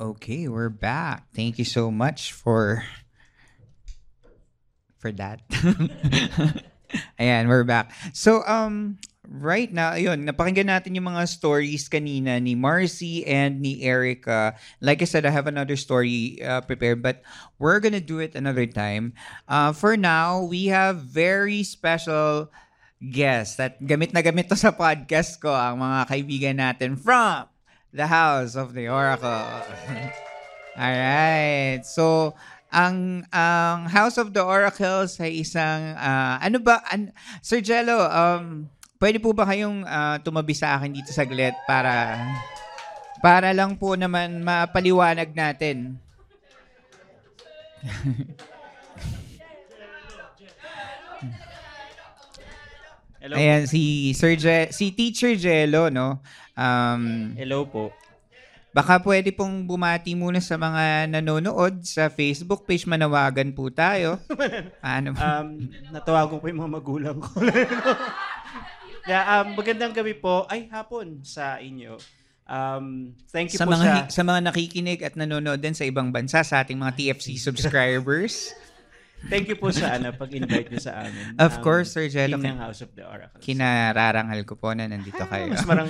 Okay, we're back. Thank you so much for for that. Ayan, we're back. So, um, right now, ayun, napakinggan natin yung mga stories kanina ni Marcy and ni Erica. Like I said, I have another story uh, prepared, but we're gonna do it another time. Uh, for now, we have very special guests that gamit na gamit to sa podcast ko ang mga kaibigan natin from the House of the Oracle. All right. So, ang ang House of the Oracles ay isang uh, ano ba an, Sir Jello, um pwede po ba kayong uh, tumabi sa akin dito saglit para para lang po naman mapaliwanag natin. Hello. Ayan si Sir Je- si Teacher Jello no. Um, Hello po. Baka pwede pong bumati muna sa mga nanonood sa Facebook page. Manawagan po tayo. Paano? Um, natawagan ko yung mga magulang ko. yeah, um, magandang gabi po. Ay, hapon sa inyo. Um, thank you sa po mga sa... sa mga nakikinig at nanonood din sa ibang bansa sa ating mga TFC subscribers. Thank you po sa ano, pag-invite niyo sa amin. Of Um, course, Sir Jello. Team ng House of the Oracles. Kinararangal ko po na nandito kayo. Mas marang...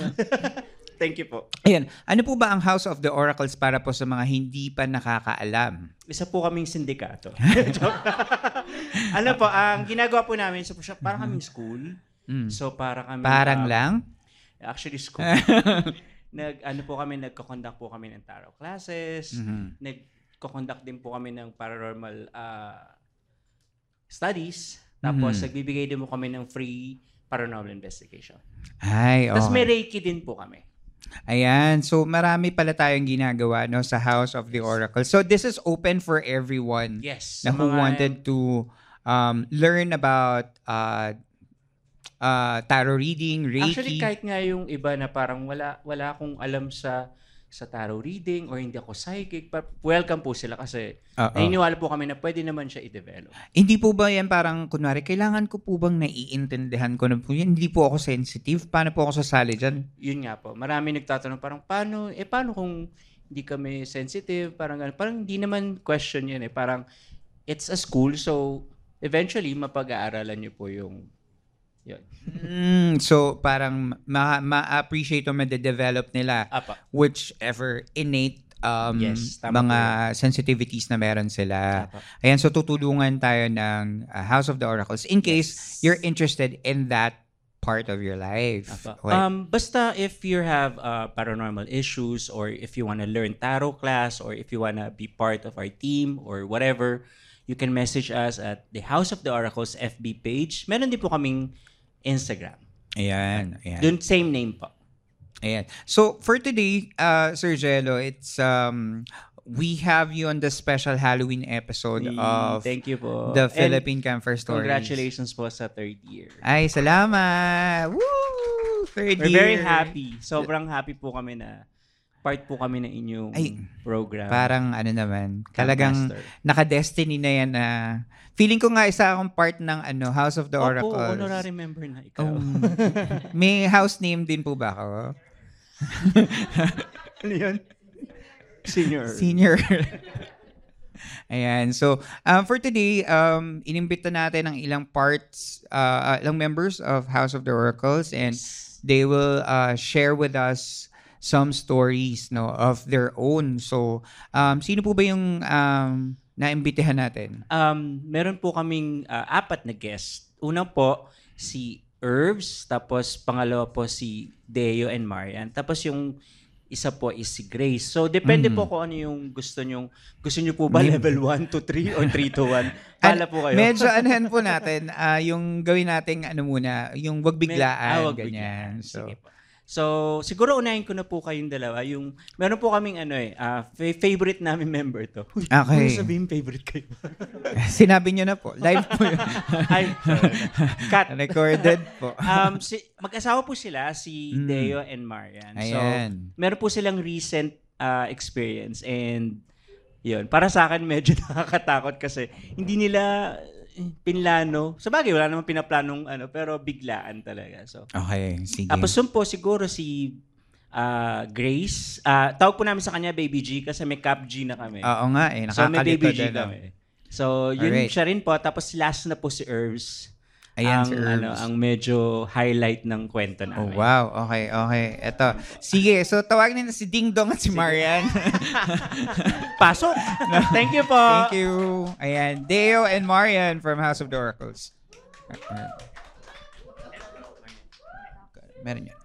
Thank you po. Ayan, ano po ba ang House of the Oracles para po sa mga hindi pa nakakaalam? Isa po kaming sindikato. Ano po, ang ginagawa po namin, so, parang kaming school. Mm. So, para kami... Parang um, lang? Actually, school. nag ano po kami nagko-conduct po kami ng tarot classes Mhm. nagko-conduct din po kami ng paranormal uh, studies tapos Mhm. nagbibigay din po kami ng free paranormal investigation Ay, tapos okay. may reiki din po kami Ayan. So, marami pala tayong ginagawa no, sa House of the Oracle. So, this is open for everyone yes na who mga- wanted to um, learn about uh, uh, tarot reading, Reiki. actually kahit nga yung iba na parang wala wala akong alam sa sa tarot reading or hindi ako psychic welcome po sila kasi Oo. naniniwala po kami na pwede naman siya i-develop Hindi po ba yan parang, kunwari, kailangan ko po bang naiintindihan ko na po yan? Hindi po ako sensitive? Paano po ako sasali dyan? yun nga po. Marami nagtatanong parang paano eh paano kung hindi kami sensitive, parang ganun. Parang hindi naman question yan eh. Parang it's a school so eventually mapag-aaralan niyo po yung yun. Mm, so, parang ma- ma-appreciate o ma-develop nila Apa. whichever innate um, Yes, mga sensitivities na meron sila. Apa. Ayan, so tutulungan tayo ng uh, House of the Oracles in case you're interested in that part of your life. Okay. Um, basta if you have uh, paranormal issues or if you want to learn tarot class or if you want to be part of our team or whatever, you can message us at the House of the Oracles FB page. Meron din po kaming Instagram. ayan, ayan. Doon same name po. Ayan. So, for today, uh, Sir Jello, it's, um, we have you on the special Halloween episode of Thank you po. the And Philippine Camper Stories. Congratulations po sa third year. Ay, salamat! Woo! Third We're year. very happy. Sobrang happy po kami na part po kami ng inyong Ay, program. Parang ano naman, talagang naka-destiny na yan na feeling ko nga isa akong part ng ano House of the Opo, Oracles. honorary member na ikaw. Um, may house name din po ba ako? ano yun? Senior. Senior. Ayan. So, um, for today, um, inimbita natin ang ilang parts, uh, uh, ilang members of House of the Oracles and they will uh, share with us some stories no of their own. So, um, sino po ba yung um, naimbitahan natin? Um, meron po kaming uh, apat na guest. Una po, si Herbs. Tapos pangalawa po si Deo and Marian. Tapos yung isa po is si Grace. So, depende po kung ano yung gusto nyo. Gusto nyo po ba level 1 to 3 or 3 to 1? Pala po kayo. Medyo anahan po natin, ah, yung gawin nating ano muna, yung wag biglaan, Ah, wag ganyan. biglaan. So, Sige po. So, siguro unahin ko na po kayong dalawa. Yung, meron po kaming ano eh, ah, fa- favorite namin member to. Uy, Okay. ano sabihin favorite kayo? sinabi nyo na po. Live po yun. Ay, sorry. Cut. Recorded po. Um, si, mag-asawa po sila, si Mm. Deo and Marian. So, Ayan. meron po silang recent ah, experience and yun, para sa akin medyo nakakatakot kasi hindi nila pinlano. Sa bagay, wala namang pinaplanong ano, pero biglaan talaga. So, Okay, sige. tapos yun po siguro si ah, Grace. ah tawag po namin sa kanya Baby G kasi may Cap G na kami. Oo nga eh, so may nakakalito Baby G oh. kami. So, yun Alright. siya rin po. Tapos last na po si Herbs. Ayan ang, si Ano, ang medyo highlight ng kwento Oh, namin. wow. Okay, okay. Eto. Sige, so tawagin na si Ding Dong at si Marian. Pasok! Thank you po! Thank you. Ayan, Deo and Marian from House of the Oracles. Meron yan.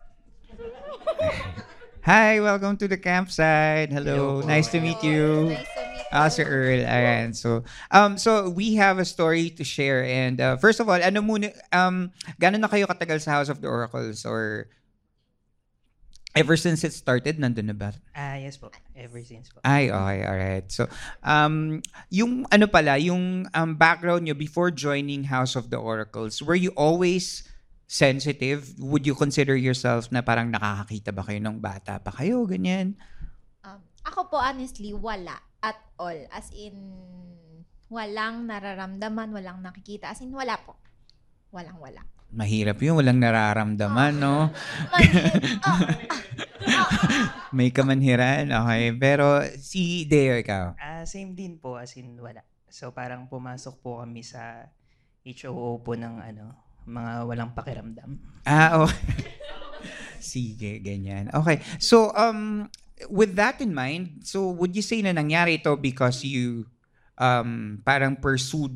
Hi, welcome to the campsite. Hello, nice to meet you. Nice to meet you. Ah, si Earl. Ayan. So, um, so we have a story to share. And uh, first of all, ano muna, um, gano'n na kayo katagal sa House of the Oracles? Or ever since it started, nandun na ba? Ah, yes po. Ever since po. Ay, okay, alright. So, um, yung ano pala, yung um, background nyo before joining House of the Oracles, were you always sensitive? Would you consider yourself na parang nakakakita ba kayo ng bata pa kayo, ganyan? Um, ako po honestly, wala at all. As in, walang nararamdaman, walang nakikita. As in, wala po. Walang wala. Mahirap yun, walang nararamdaman, no? May kamanhiran, okay. Pero si Deo, ikaw? Ah, same din po as in wala. So parang pumasok po kami sa HOO po ng ano, mga walang pakiramdam. Ah, oh. Sige, ganyan. Okay. So, um, with that in mind, so would you say na nangyari ito because you um, parang pursued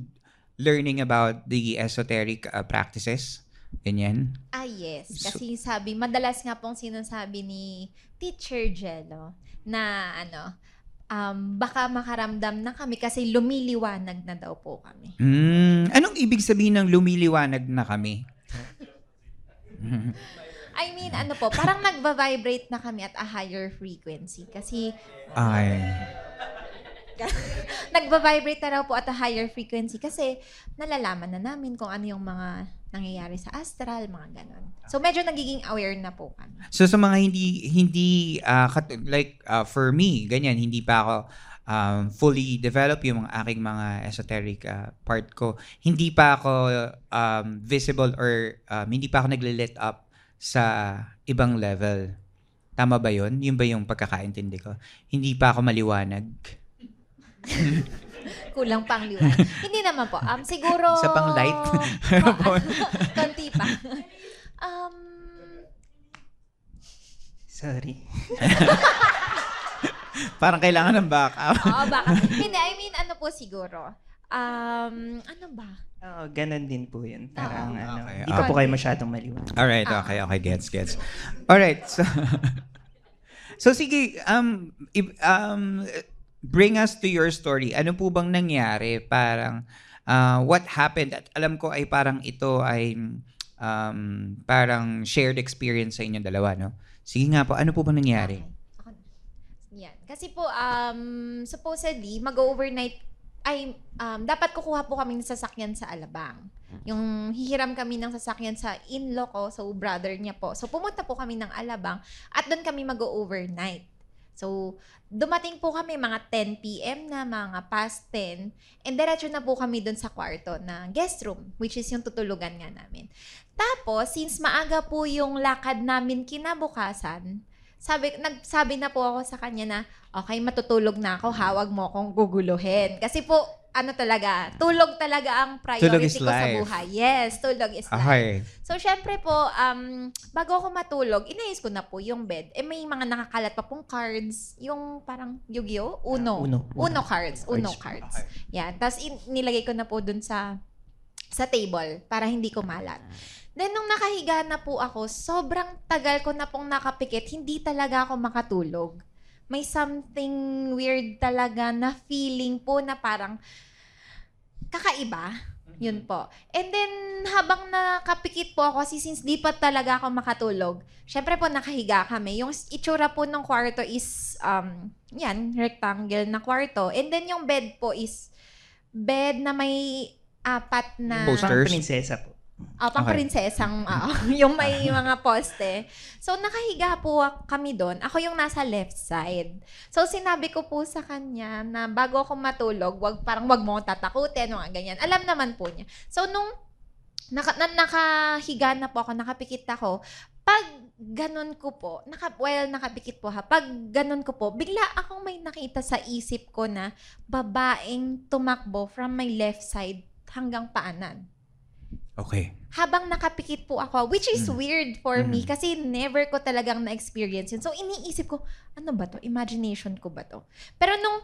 learning about the esoteric uh, practices? Ganyan? Ah, yes. So- Kasi sabi, madalas nga pong sinasabi ni Teacher Jello na ano, um, baka makaramdam na kami kasi lumiliwanag na daw po kami. Hmm, anong ibig sabihin ng lumiliwanag na kami? I mean, ano po, parang nagva-vibrate na kami at a higher frequency. Kasi Ay. nagva-vibrate na raw po at a higher frequency kasi nalalaman na namin kung ano yung mga nangyayari sa astral, mga ganon. So, medyo nagiging aware na po kami. So sa mga hindi hindi kat- like ah, for me, ganyan hindi pa ako um, fully develop yung mga aking mga esoteric ah, part ko. Hindi pa ako um, visible or um, hindi pa ako nagle-lit up sa ibang level. Tama ba 'yon? Yun ba yung pagkakaintindi ko? Hindi pa ako maliwanag. Kulang pang liwanag. Hindi naman po. Um, siguro... Isa pang light. Konti pa. Um, Sorry. Parang kailangan ng backup. oo, baka. Hindi, I mean, ano po siguro. Um, ano ba? Oo, ganun din po yun. Parang Oo. ano, Okay, hindi pa po okay. kayo masyadong maliwanag. All right, okay, okay, gets, gets. All right, so So sige, um if- um bring us to your story. Ano po bang nangyari? Parang uh, what happened? At alam ko ay parang ito ay um parang shared experience sa inyong dalawa, no? Sige nga po, ano po bang nangyari? Okay. Yan. Kasi po, um, supposedly, mag-overnight, ay, um, dapat kukuha po kami ng sasakyan sa Alabang. Yung hihiram kami ng sasakyan sa in-law ko, so brother niya po. So, pumunta po kami ng Alabang at doon kami mag-overnight. So, dumating po kami mga 10 p.m. na, mga past 10. And diretso na po kami doon sa kwarto na guest room, which is yung tutulugan nga namin. Tapos, since maaga po yung lakad namin kinabukasan, sabi, nagsabi na po ako sa kanya na, okay, matutulog na ako, hawag mo akong guguluhin. Kasi po, ano talaga, tulog talaga ang priority Tulog is ko sa life. buhay. Yes, tulog is life. Okay. So, syempre po, um, bago ako matulog, inayos ko na po yung bed. Eh, may mga nakakalat pa pong cards. Yung parang Yu-Gi-Oh! Uno. Uno. Uno cards. Uno Cards. cards. Yan. Tapos, in- nilagay ko na po dun sa sa table para hindi kumalat. Then, nung nakahiga na po ako, sobrang tagal ko na pong nakapikit, hindi talaga ako makatulog. May something weird talaga na feeling po na parang kakaiba. Yun po. And then, habang nakapikit po ako, kasi since di pa talaga ako makatulog, syempre po nakahiga kami. Yung itsura po ng kwarto is, um, yan, rectangle na kwarto. And then yung bed po is bed na may apat na... Posters? prinsesa po. Ah, pang Okay. prinsesang, ah, yung may mga poste. So, nakahiga po kami doon. Ako yung nasa left side. So, sinabi ko po sa kanya na bago ako matulog, wag, parang wag mo tatakutin, mga ganyan. Alam naman po niya. So, nung naka, na, nakahiga na po ako, nakapikit ako, pag ganun ko po, naka, well, nakapikit po ha, pag ganun ko po, bigla akong may nakita sa isip ko na babaeng tumakbo from my left side hanggang paanan Okay. habang nakapikit po ako, which is Mm. weird for me Mm. kasi never ko talagang na-experience yun. So, iniisip ko, ano ba to? Imagination ko ba to? Pero nung,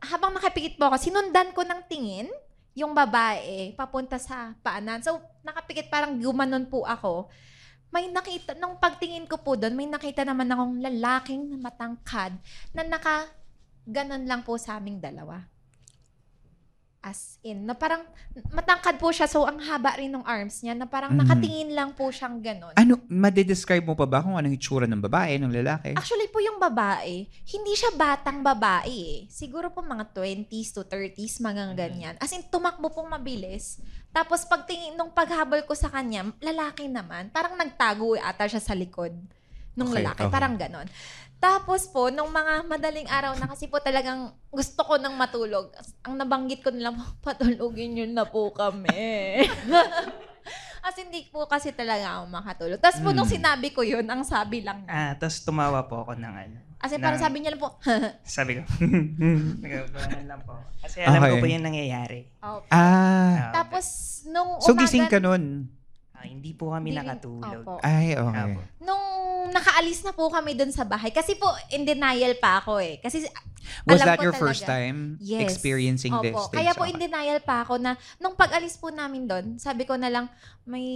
habang nakapikit po ako, sinundan ko ng tingin yung babae papunta sa paanan. So, nakapikit parang gumanon po ako. May nakita, nung pagtingin ko po doon, may nakita naman akong lalaking matangkad na naka, ganon lang po sa aming dalawa. As in, na parang matangkad po siya, so ang haba rin ng arms niya, na parang Mhm. nakatingin lang po siyang ganon. Ano, madedescribe mo pa ba kung anong itsura ng babae, ng lalaki? Actually po yung babae, hindi siya batang babae eh. Siguro po mga 20s to 30s, mga ganyan. As in, tumakbo pong mabilis. Tapos pagtingin, nung paghabol ko sa kanya, lalaki naman. Parang nagtago ata siya sa likod nung Okay, lalaki. okay. Parang ganon. Tapos po, nung mga madaling araw na kasi po talagang gusto ko nang matulog. Ang nabanggit ko nila, patulogin yun na po kami. As hindi po kasi talaga ako makatulog. Tapos po, nung Mm. sinabi ko yun, ang sabi lang Ah, tapos tumawa po ako ng ano. As in, parang ng- sabi niya lang po, Sabi ko, nagagawa lang po. Kasi alam ko Okay. po yung nangyayari. oh. Ah. Ah, Tapos, nung So, umaga, gising ka nun? Ah, hindi po kami Hindi rin- nakatulog. Opo. Ay, okay. Apo. nung nakaalis na po kami dun sa bahay, kasi po, in denial pa ako eh. Kasi, Was alam that ko your talaga. first time Yes. experiencing Opo. this? Kaya things? po, in Okay. denial pa ako na, nung pag-alis po namin doon, sabi ko na lang, may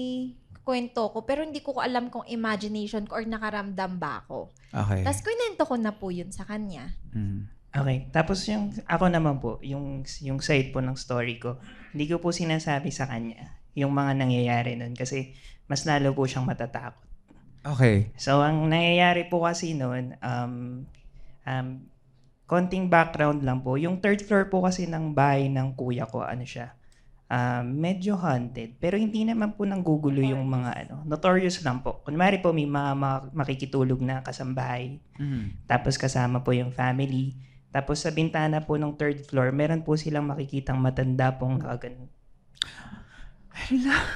kwento ko, pero hindi ko alam kung imagination ko or nakaramdam ba ako. Okay. Tapos, kwento ko na po yun sa kanya. Mm. Okay. Tapos yung, ako naman po, yung, yung side po ng story ko, hindi ko po sinasabi sa kanya yung mga nangyayari nun kasi mas lalo po siyang matatakot. Okay. So, ang nangyayari po kasi noon, um, um, konting background lang po. Yung third floor po kasi ng bahay ng kuya ko, ano siya, um, medyo haunted. Pero hindi naman po nanggugulo yung mga ano, notorious lang po. Kunwari po may mga, makikitulog na kasambahay, Mm. tapos kasama po yung family. Tapos sa bintana po ng third floor, meron po silang makikitang matanda pong nakaganon.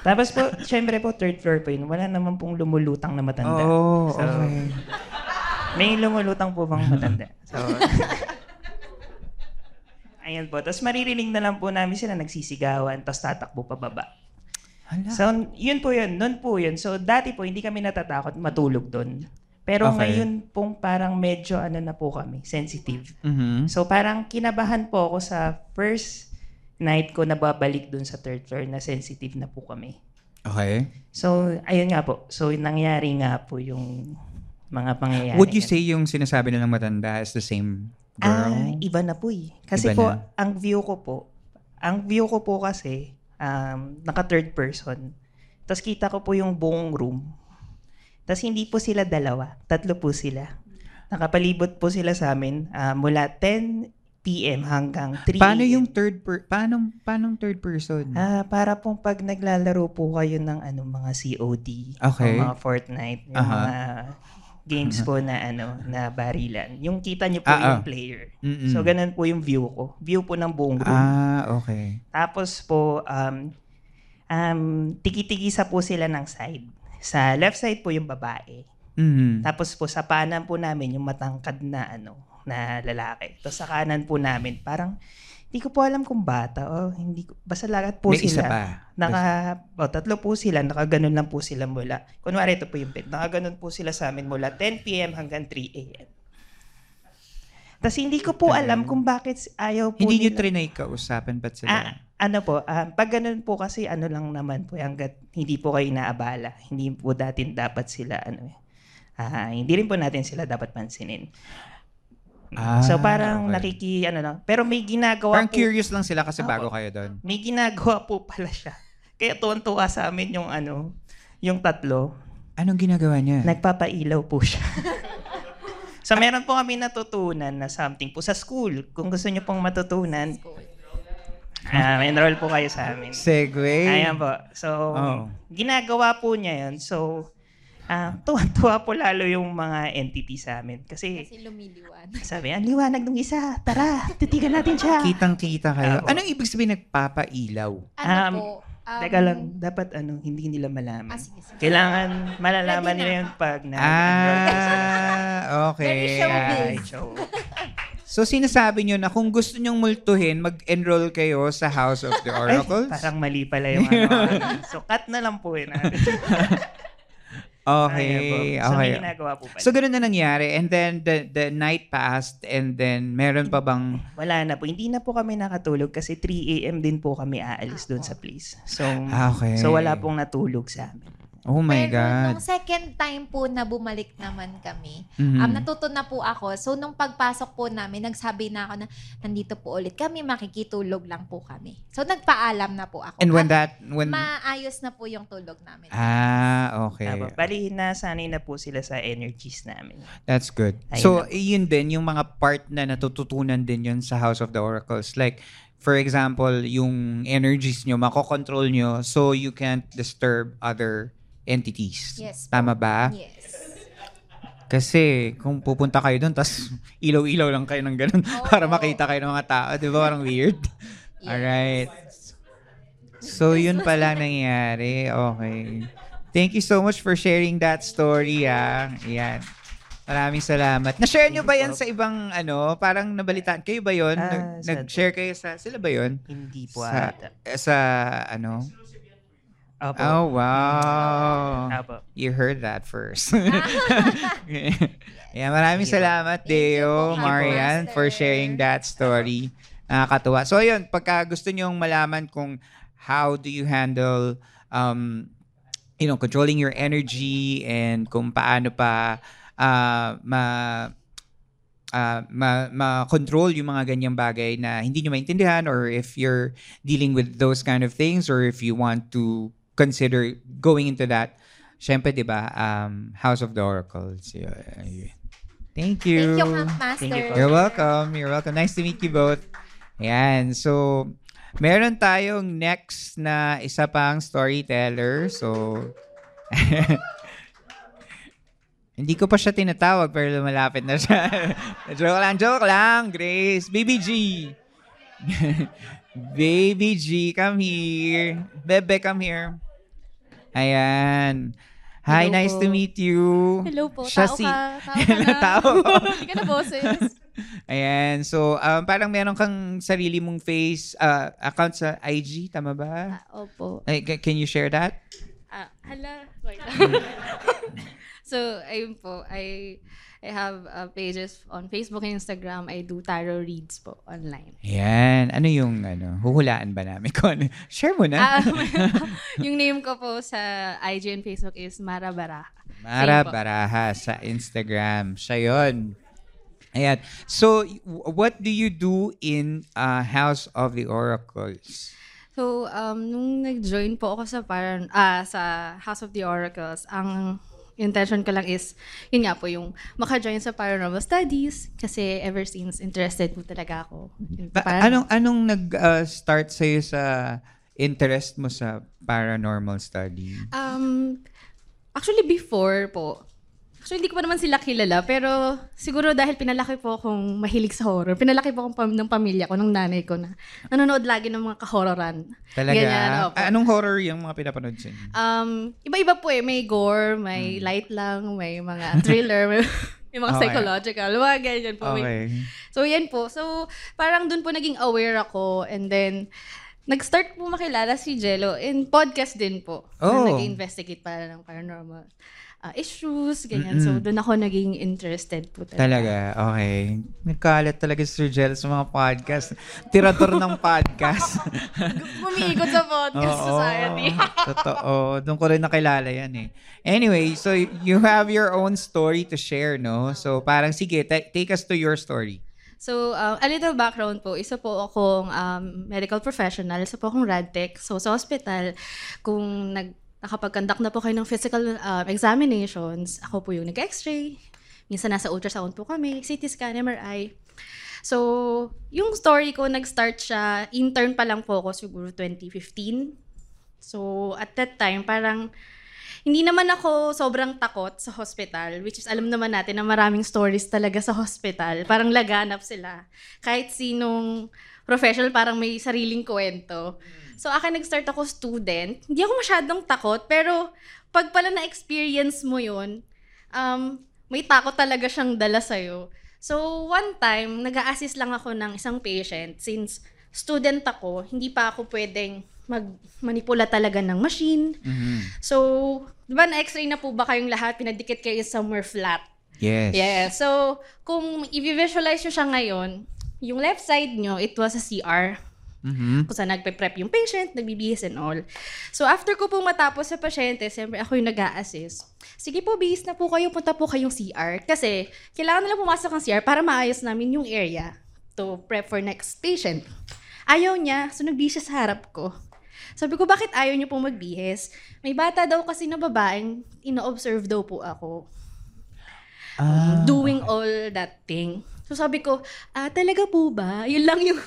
Tapos po, syempre po, third floor po yun. Wala naman pong lumulutang na matanda. Oh, So, okay. May lumulutang po bang matanda? So, ayan po. Tapos maririnig na lang po namin sila nagsisigawan, tapos tatakbo pababa. Hala. So, yun po yun. Noon po yun. So, dati po, hindi kami natatakot matulog doon. Pero Okay. ngayon pong parang medyo ano na po kami, sensitive. Mhm. So, parang kinabahan po ako sa first night ko na babalik doon sa third floor na sensitive na po kami. Okay. So, ayun nga po. So, nangyari nga po yung mga pangyayari. Would you say yung sinasabi na ng matanda is the same girl? Ah, iba na po eh. Kasi Iba po, na. ang view ko po, ang view ko po kasi, um, naka third person. Tapos kita ko po yung buong room. Tapos hindi po sila dalawa, tatlo po sila. Nakapalibot po sila sa amin ah, mula 10 p.m. hanggang 3 Paano yung third per paano paano third person? Ah, para pong pag naglalaro po kayo ng ano mga COD, Okay. mga Fortnite, yung Aha. mga games po na ano na barilan. Yung kita niyo po Ah, yung ah. player. Mm-mm. So ganun po yung view ko. View po ng buong room. Ah, okay. Tapos po um um tiki-tigisa po sila ng side. Sa left side po yung babae. Mhm. Tapos po sa panan po namin yung matangkad na ano na lalaki. Tapos sa kanan po namin parang hindi ko po alam kung bata o hindi ko basta lahat po May isa sila. pa. Naka, oh, tatlo po sila, nakaganon lang po sila mula. Kunwari ito po yung bed, nakaganon po sila sa amin mula 10 p.m. hanggang 3 a.m. Tapos hindi ko po alam kung bakit ayaw po Hindi nyo nila. trinay kausapin ba't sila? Ah, ano po, ah, pag ganun po kasi ano lang naman po, hanggat hindi po kayo naabala, hindi po datin dapat sila, ano eh, ah, hindi rin po natin sila dapat pansinin. Ah, so parang okay. nakiki, ano lang, pero may ginagawa Parang po, curious lang sila kasi Opo. bago kayo doon. may ginagawa po pala siya. Kaya tuwan-tuwa sa amin yung ano, yung tatlo, Anong ginagawa niya? nagpapailaw po siya. so meron po kami natutunan na something po sa school. Kung gusto niyo pong matutunan, ah, enroll po kayo sa amin. Segway. Ayan po. So, Oh. ginagawa po niya yun. So, ah, tuwa-tuwa po lalo yung mga entity sa amin. Kasi, Kasi lumiliwan. sabi, ang liwanag ng isa. Tara, titigan natin siya. Kitang-kita kayo. Oo. Anong ibig sabihin nagpapailaw? Ano Um, po? Um, Teka lang, dapat ano, hindi nila malaman. Ah, sige, sige. Kailangan malalaman na. nila yun pag sa Ah, okay. Very showbiz. Ay, show. So sinasabi nyo na kung gusto nyong multuhin, mag-enroll kayo sa House of the Ay, Oracles? parang mali pala yung ano. so, cut na lang po yun. Okay, po. So, may okay. ginagawa po pala. So ganun na nangyari and then the the night passed and then meron pa bang Wala na po. Hindi na po kami nakatulog kasi 3 a.m. din po kami aalis doon sa place. So, Ah, okay. so wala pong natulog sa amin. Oh my Pero god. nung second time po na bumalik naman kami, Mhm. um, natuto na po ako. So, nung pagpasok po namin, nagsabi na ako na, nandito po ulit kami, makikitulog lang po kami. So, nagpaalam na po ako. And when At that when maayos na po yung tulog namin. Ah, okay. Tama. Bali, nasanay na po sila sa energies namin. That's good. Ayun so, na. yun din, yung mga part na natututunan din yun sa House of the Oracles. Like, for example, yung energies nyo, makokontrol nyo so you can't disturb other entities. Yes. Tama ba? Yes. Kasi kung pupunta kayo doon, tas ilaw-ilaw lang kayo ng ganun para Oo. makita kayo ng mga tao. Di ba? Parang weird. Yes. Alright. So, yun pala nangyari. Okay. Thank you so much for sharing that story, ah. Yan. Maraming salamat. Na-share nyo ba yan sa ibang, ano, parang nabalitaan? Kayo ba yun? Ah, Nag- nag-share kayo sa, sila ba yun? Hindi po Sa, ata. sa, ano? Opo. Oh, wow. Opo. You heard that first. yeah, maraming Thank salamat, Deo, Marian, for sharing that story. Nakakatuwa. So, yun, pagka gusto nyong malaman kung how do you handle, um, you know, controlling your energy and kung paano pa ah, ma ah, ma ma-control yung mga ganyang bagay na hindi nyo maintindihan or if you're dealing with those kind of things or if you want to consider going into that, syempre, di ba, um, House of the Oracles. Yeah, yeah. Thank you. Thank you, Camp Master. Thank you. You're welcome. You're welcome. Nice to meet you both. Ayan. So, meron tayong next na isa pang storyteller. So, hindi ko pa siya tinatawag pero lumalapit na siya. joke lang, joke lang, Grace. Baby G. Baby G, come here. Bebe, come here. Ayan. Hi, Hello nice po. to meet you. Hello po, Siya tao si- ka. Tao ka na. Tao. Hindi ka na boses. Ayan. So, um, parang meron kang sarili mong face, uh, account sa IG, tama ba? Ah, opo. Ay, ca- can you share that? Ah, hala. Wait lang. so, ayun po. I I have uh, pages on Facebook and Instagram. I do tarot reads po online. Ayan. Ano yung, ano, huhulaan ba namin kung ano? Share mo na. Ah, yung name ko po sa IG and Facebook is Mara Baraha. Mara. Baraha sa Instagram. Siya yun. Ayan. So, what do you do in uh, House of the Oracles? So, um, nung nag-join po ako sa parang, ah, sa House of the Oracles, ang intention ko lang is, yun nga po, yung maka-join sa paranormal studies kasi ever since interested po talaga ako. Ba- anong anong nag-start sa'yo sa interest mo sa paranormal study? Um, actually, before po, actually, hindi ko pa naman sila kilala, pero siguro dahil pinalaki po akong mahilig sa horror, pinalaki po akong pam- ng pamilya ko, ng nanay ko na nanonood lagi ng mga kahororan. Talaga? Ganyan, opo. Ah, Anong horror yung mga pinapanood sa inyo? Um, iba-iba po eh. May gore, may light lang, may mga thriller, may, may mga Okay. psychological, mga ganyan po. May- Okay. So, yan po. So, parang dun po naging aware ako and then, nag-start po makilala si Jello in podcast din po. Oh. Na nag-investigate para ng paranormal uh, issues, ganyan. So, doon ako naging interested po talaga. Talaga, okay. Nagkalat talaga si Sir Jel sa mga podcast. Tirador ng podcast. Umiikot sa podcast Oo. society. Totoo. Doon ko rin nakilala yan eh. Anyway, so you have your own story to share, no? So parang sige, ta- take us to your story. So, um, a little background po. Isa po akong um, medical professional. Isa po akong radtech. So, sa hospital, kung nag, nakapag-conduct na po kayo ng physical um, examinations, ako po yung nag-x-ray. Minsan nasa ultrasound po kami, CT scan, MRI. So, yung story ko, nag-start siya, intern pa lang po ako siguro 2015. So, at that time, parang hindi naman ako sobrang takot sa hospital, which is alam naman natin na maraming stories talaga sa hospital. Parang laganap sila. Kahit sinong professional, parang may sariling kwento. So, akin nag-start ako student. Hindi ako masyadong takot, pero pag pala na-experience mo yun, um, may takot talaga siyang dala sa'yo. So, one time, nag assist lang ako ng isang patient since student ako, hindi pa ako pwedeng mag-manipula talaga ng machine. So, di ba na-x-ray na po ba kayong lahat? Pinadikit kayo somewhere flat. Yes. Yeah. So, kung i-visualize nyo siya ngayon, yung left side nyo, it was a CR. Mhm. Kung saan nagpe-prep yung patient, nagbibihis and all. So, after ko pong matapos sa pasyente, siyempre ako yung nag assist Sige po, bihis na po kayo, punta po kayong CR. Kasi, kailangan nila pumasok ng CR para maayos namin yung area to prep for next patient. Ayaw niya, so nagbihis siya sa harap ko. Sabi ko, bakit ayaw niyo pong magbihis? May bata daw kasi na babaeng, ino-observe daw po ako Ah, doing all that thing. So sabi ko, ah, talaga po ba? Yun lang yung,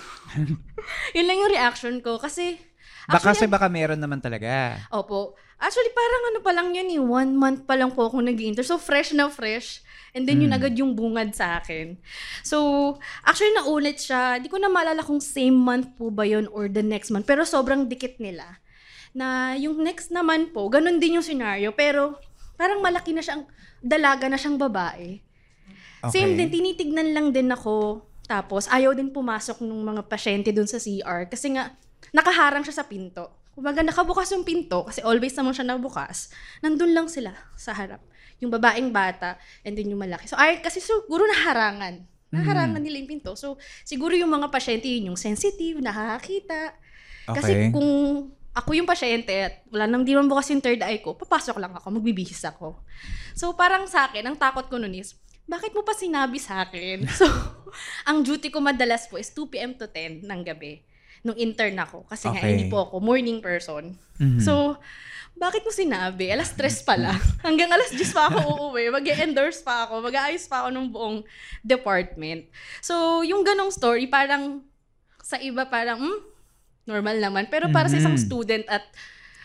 yun lang yung reaction ko. Kasi, baka kasi actually, baka meron naman talaga. opo. Actually, parang ano pa lang yun eh. One month pa lang po ako nag inter So, fresh na fresh. And then, yun Mm. agad yung bungad sa akin. So, actually, naulit siya. Di ko na maalala kung same month po ba yun or the next month. Pero sobrang dikit nila. Na yung next naman po, ganun din yung scenario. Pero, parang malaki na siyang, dalaga na siyang babae. Same din, tinitignan lang din ako. Tapos, ayaw din pumasok ng mga pasyente dun sa CR. Kasi nga, nakaharang siya sa pinto. Kumbaga, nakabukas yung pinto, kasi always naman siya nabukas. Nandun lang sila sa harap. Yung babaeng bata, and then yung malaki. So, ay, kasi siguro naharangan. Naharangan nila yung pinto. So, siguro yung mga pasyente, yun yung sensitive, nakakakita. Kasi Okay. kung ako yung pasyente at wala nang di man bukas yung third eye ko, papasok lang ako, magbibihis ako. So parang sa akin, ang takot ko nun is, bakit mo pa sinabi sa akin? So, ang duty ko madalas po is 2 p.m. to 10 ng gabi nung intern ako. Kasi nga, Okay. hindi po ako morning person. Mhm. So, bakit mo sinabi? Alas stress pa lang. Hanggang alas 10 pa ako uuwi. mag endorse pa ako. Mag-aayos pa ako ng buong department. So, yung ganong story, parang sa iba parang, hmm, normal naman. Pero para sa isang Mhm. student at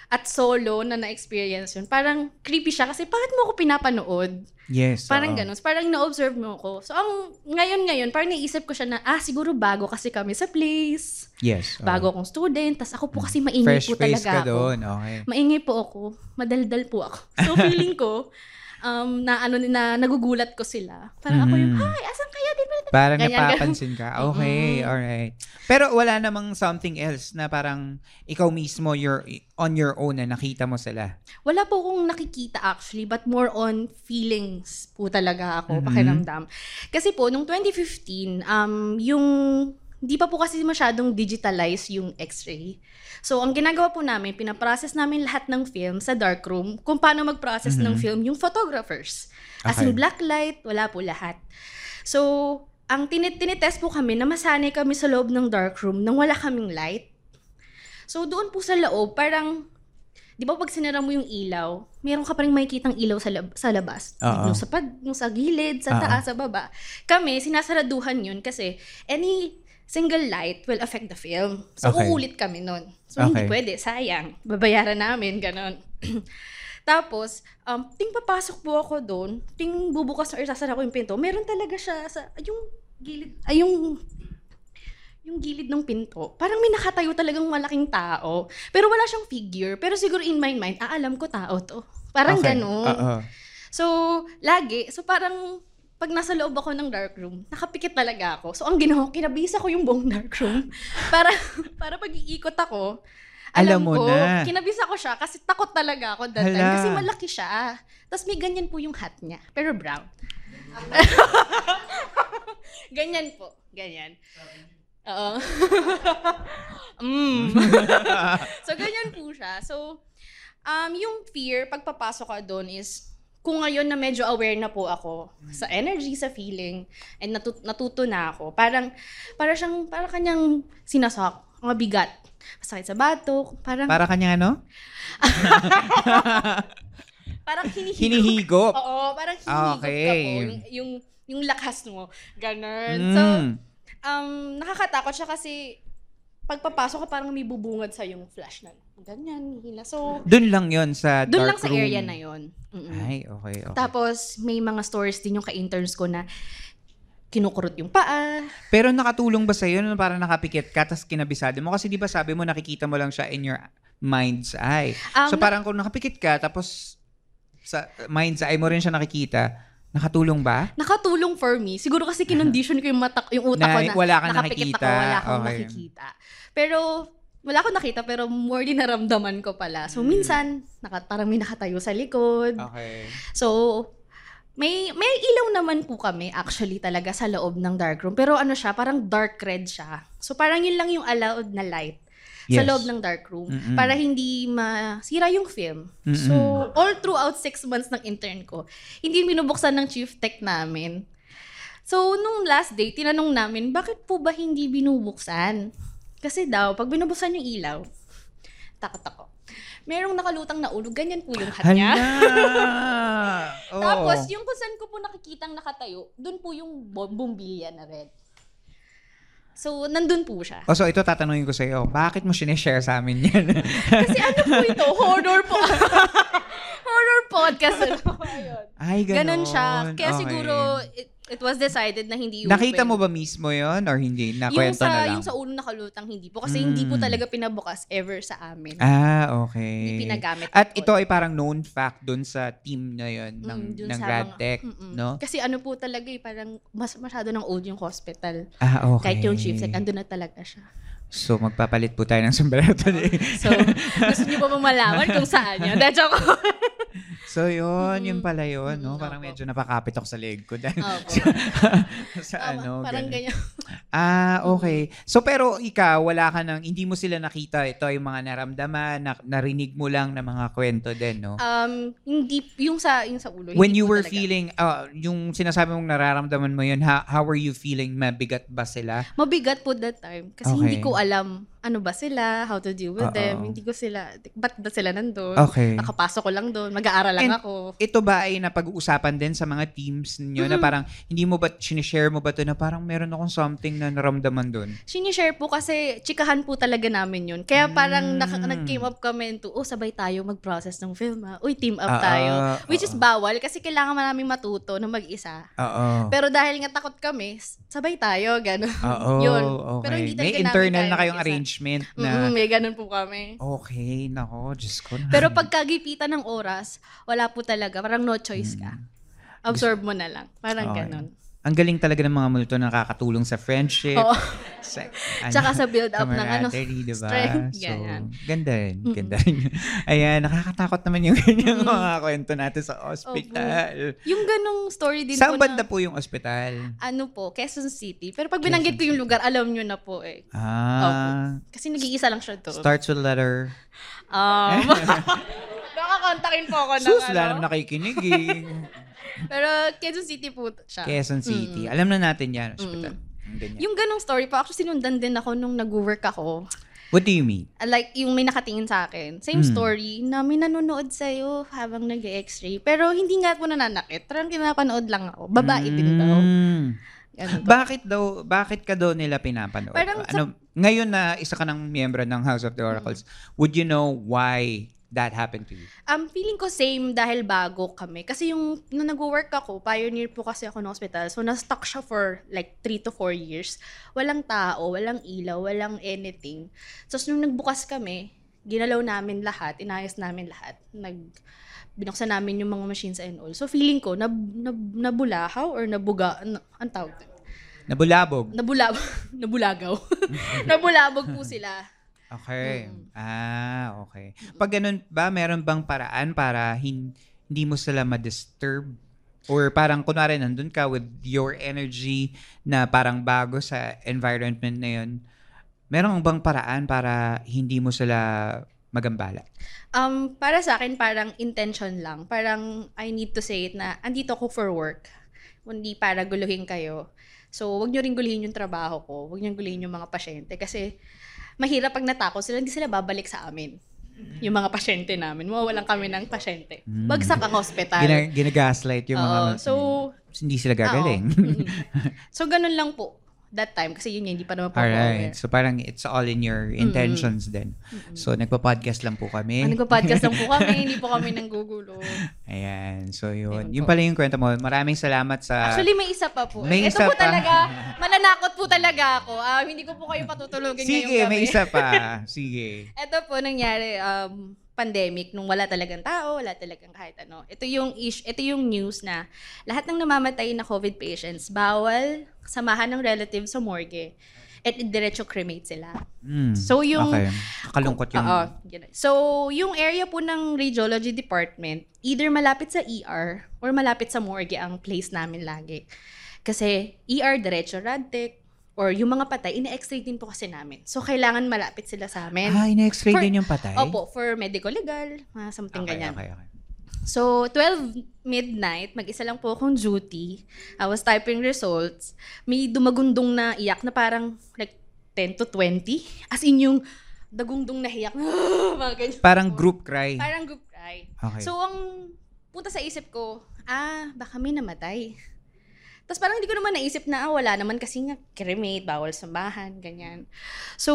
at solo na na-experience yun, parang creepy siya kasi bakit mo ako pinapanood? Yes. Parang oo. ganun. Parang na-observe mo ako. So, ang ngayon-ngayon, parang naisip ko siya na, ah, siguro bago kasi kami sa place. Yes. oo. Bago akong student. Tapos ako po kasi maingay Fresh po face talaga ka ako. doon. Okay. Maingay po ako. Madaldal po ako. So, feeling ko, um, na ano na nagugulat ko sila. Parang ako yung, hi, asan kayo? Di ba? Parang Ganyan, napapansin ka. Okay, alright. Pero wala namang something else na parang ikaw mismo, you're on your own na nakita mo sila. Wala po akong nakikita actually, but more on feelings po talaga ako, Mhm. pakiramdam. Kasi po, nung 2015, um, yung, di pa po kasi masyadong digitalize yung x-ray. So, ang ginagawa po namin, pinaprocess namin lahat ng film sa darkroom, kung paano mag-process ng film yung photographers. As in black light, wala po lahat. So, ang tinit tinitest po kami na masanay kami sa loob ng darkroom nang wala kaming light. So, doon po sa loob, parang Di ba pag sinara mo yung ilaw, meron ka pa rin makikitang ilaw sa, lab- sa labas. Oo. Yung sa, pad, yung sa gilid, sa Oo. taas, sa baba. Kami, sinasaraduhan yun kasi any single light will affect the film. So, Okay. uulit kami nun. So, hindi Okay. pwede. Sayang. Babayaran namin. Ganon. Tapos, um, ting papasok po ako doon, ting bubukas or sasara ko yung pinto, meron talaga siya sa, yung gilid, ay yung yung gilid ng pinto, parang may nakatayo talagang malaking tao. Pero wala siyang figure. Pero siguro in my mind, ah, alam ko tao to. Parang Okay. ganun. Oo. So, lagi. So, parang pag nasa loob ako ng dark room, nakapikit talaga ako. So, ang ginawa ko, kinabisa ko yung buong dark room. Para, para pag iikot ako, Alam alam, mo ko, na. kinabisa ko siya kasi takot talaga ako that time. Kasi malaki siya. Tapos may ganyan po yung hat niya, pero brown. ganyan po. Ganyan. Oo. mm. so, ganyan po siya. So, um, yung fear, pagpapasok ka doon is, kung ngayon na medyo aware na po ako sa energy, sa feeling, and natut- natuto na ako, parang, para siyang, para kanyang sinasak, mabigat. Masakit sa batok, parang, Para kanya ano? parang hinihigop. Hinihigop. Oo, parang hinihigop Okay. ka po. Yung, yung, yung lakas mo. Ganon. So, Mm. um, nakakatakot siya kasi pagpapasok ka parang may bubungad sa yung flash na ganyan, hila. So, Doon lang yon sa dark doon lang sa room. area na yon. Ay, okay, okay. Tapos, may mga stories din yung ka-interns ko na kinukurot yung paa. Pero nakatulong ba sa'yo nung parang nakapikit ka tapos kinabisado mo? Kasi di ba sabi mo nakikita mo lang siya in your mind's eye. Um, so parang kung nakapikit ka tapos sa mind's eye mo rin siya nakikita, nakatulong ba? Nakatulong for me. Siguro kasi kinondition ko yung mata, yung utak Na ko na wala kang nakapikit nakikita. ako, wala akong Okay. nakikita. Pero, wala akong nakita, pero more din naramdaman ko pala. So, Hmm. minsan, naka, parang may nakatayo sa likod. Okay. So, may may ilaw naman po kami actually talaga sa loob ng dark room. Pero ano siya, parang dark red siya. So parang yun lang yung allowed na light Yes. sa loob ng dark room Mm-mm. para hindi masira yung film. So all throughout six months ng intern ko, hindi binubuksan ng chief tech namin. So nung last day, tinanong namin, bakit po ba hindi binubuksan? Kasi daw, pag binubuksan yung ilaw, takot ako. Merong nakalutang na ulo, ganyan po yung hat niya. Oo. Tapos, yung kung saan ko po nakikitang nakatayo, dun po yung bumbilya na red. So, nandun po siya. Oh, so ito tatanungin ko sa iyo, bakit mo sinishare sa amin yan? Kasi ano po ito? Horror po. Horror podcast. Ano? Ayun. Ay, ganun. Ganon siya. Kaya Okay. siguro, it, it was decided na hindi Nakita open. mo ba mismo yon or hindi? yung Nakwento sa, na lang? yung sa ulo nakalutang, hindi po. Kasi hindi po Mm. talaga pinabukas ever sa amin. Ah, okay. Hindi pinagamit At ito ay parang known fact dun sa team na yun ng, Mm, ng grad mga- no? Kasi ano po talaga eh, parang mas masyado ng old yung hospital. Ah, okay. Kahit yung chief tech, andun na talaga siya. So, magpapalit po tayo ng sombrero today. So, gusto niyo ba malaman kung saan yun? Dahil joke ko. so, yun. Yun pala yun, no? Mm, Parang opo. medyo napakapit ako sa leg ko. Dahil sa Tama, ano, parang ganun. ganyan. Ah, okay. So, pero ikaw, wala ka nang, hindi mo sila nakita. Ito yung mga naramdaman, na, narinig mo lang na mga kwento din, no? Um, hindi, yung sa, yung sa ulo. When you were talaga. feeling, ah, yung sinasabi mong nararamdaman mo yun, how, how were you feeling? Mabigat ba sila? Mabigat po that time. Kasi Okay. hindi ko alam ano ba sila, how to deal with Oo. them. Hindi ko sila, ba't ba sila nandun? Okay. Nakapasok ko lang doon. Mag-aaral lang And- ako. Ito ba ay napag-uusapan din sa mga teams ninyo na Mm. parang hindi mo ba sinishare mo ba to na parang meron akong something na naramdaman doon? Sinishare po kasi chikahan po talaga namin yun. Kaya parang naka- Mm. nag-came up kami into, oh, sabay tayo mag-process ng film ha. Uy, team up Ah, tayo. ah, Which is oo. bawal kasi kailangan namin matuto na mag-isa. Oo. Pero dahil nga takot kami, sabay tayo, gano'n. Oo, Yun. okay. Pero hindi may internal na kayong mag-isa. Arrangement na, Mm, may ganun po kami. okay, nako, Diyos ko. na. Pero pagkagipitan ng oras, wala po talaga. Parang no choice ka. Absorb mo na lang. Parang Mm. Okay. ganun. Ang galing talaga ng mga multo na nakakatulong sa friendship. Oo. Sa, Tsaka sa build up ng ano, diba? strength. So, Ganyan. ganda rin. Ganda rin. Ayan, nakakatakot naman yung ganyang mga kwento natin sa hospital. Yung ganung story din Saan po banda na, po yung ospital? ano po, Quezon City. Pero pag binanggit ko yung lugar, alam nyo na po eh. Ah, Kasi nag-iisa lang siya doon. starts with letter. Um, baka kontakin po ako ng Sus, ano. naman nakikinig eh. Pero Quezon City po siya. Quezon City. Alam na natin yan, hospital. Ang ganyan. Yung ganong story po, actually sinundan din ako nung nag-work ako. What do you mean? Like, yung may nakatingin sa akin. Same Mm. story, na may nanonood sa'yo habang nag x-ray. Pero hindi nga po nananakit. Parang kinapanood lang ako. Babae din daw. Mm. Po. Bakit daw, bakit ka daw nila pinapanood? Parang sa- ano, ngayon na isa ka ng miyembro ng House of the Oracles, would you know why that happened to you? Um, feeling ko same dahil bago kami. Kasi yung, nung nag-work ako, pioneer po kasi ako ng hospital. So, na-stuck siya for like 3 to 4 years. Walang tao, walang ilaw, walang anything. So, nung nagbukas kami, ginalaw namin lahat, inayos namin lahat. Nag, binuksan namin yung mga machines and all. So feeling ko, nab, nab, nabulahaw or nabuga, na, ang tawag? Nabulabog. Nabulab, nabulagaw. nabulabog po sila. Okay. Ah, okay. Pag ganun ba, meron bang paraan para hin- hindi mo sila ma-disturb? Or parang kunwari nandun ka with your energy na parang bago sa environment na yun, meron bang paraan para hindi mo sila magambala? Um, para sa akin, parang intention lang. Parang I need to say it na, andito ako for work. Hindi para guluhin kayo. So, wag nyo rin guluhin yung trabaho ko. Wag nyo guluhin yung mga pasyente. Kasi, mahirap pag natakot sila, hindi sila babalik sa amin. Yung mga pasyente namin. Mawawalan kami ng pasyente. Bagsak ang hospital. Gina- ginagaslight yung mga... So, hindi sila gagaling. Mm. so, ganun lang po. That time. Kasi yun nga, hindi pa naman po Alright. So parang it's all in your intentions din. So nagpa-podcast lang po kami. Ah, Nagpa-podcast lang po kami. hindi po kami nanggugulo. Ayan. So yun. Ayun Yung pala yung kwento mo. Maraming salamat sa... Actually, may isa pa po. May Ito isa po pa. talaga, mananakot po talaga ako. Ah, hindi ko po kayo patutulogin Sige, ngayong gabi. may isa pa. Sige. Ito po nangyari, um, pandemic, nung wala talagang tao, wala talagang kahit ano. Ito yung, ish, ito yung news na lahat ng namamatay na COVID patients, bawal samahan ng relative sa morgue. At diretso cremate sila. Mm, So, yung- Okay. Kalungkot yung... Yun. So, yung area po ng radiology department, either malapit sa ER or malapit sa morgue ang place namin lagi. Kasi ER, diretso radtech, or yung mga patay, ina-x-ray din po kasi namin. So, kailangan malapit sila sa amin. Ah, ina-x-ray din yung patay? Opo, for medical legal, mga something Okay, ganyan. okay, okay. So, 12 midnight, mag-isa lang po akong duty. I was typing results. May dumagundong na iyak na parang like 10 to 20. As in yung dagundong na iyak. mga ganyan. Parang group cry. Parang group cry. Okay. So, ang punta sa isip ko, ah, baka may namatay. Tapos parang hindi ko naman naisip na, ah, wala naman kasi nga cremate, bawal sambahan, ganyan. So,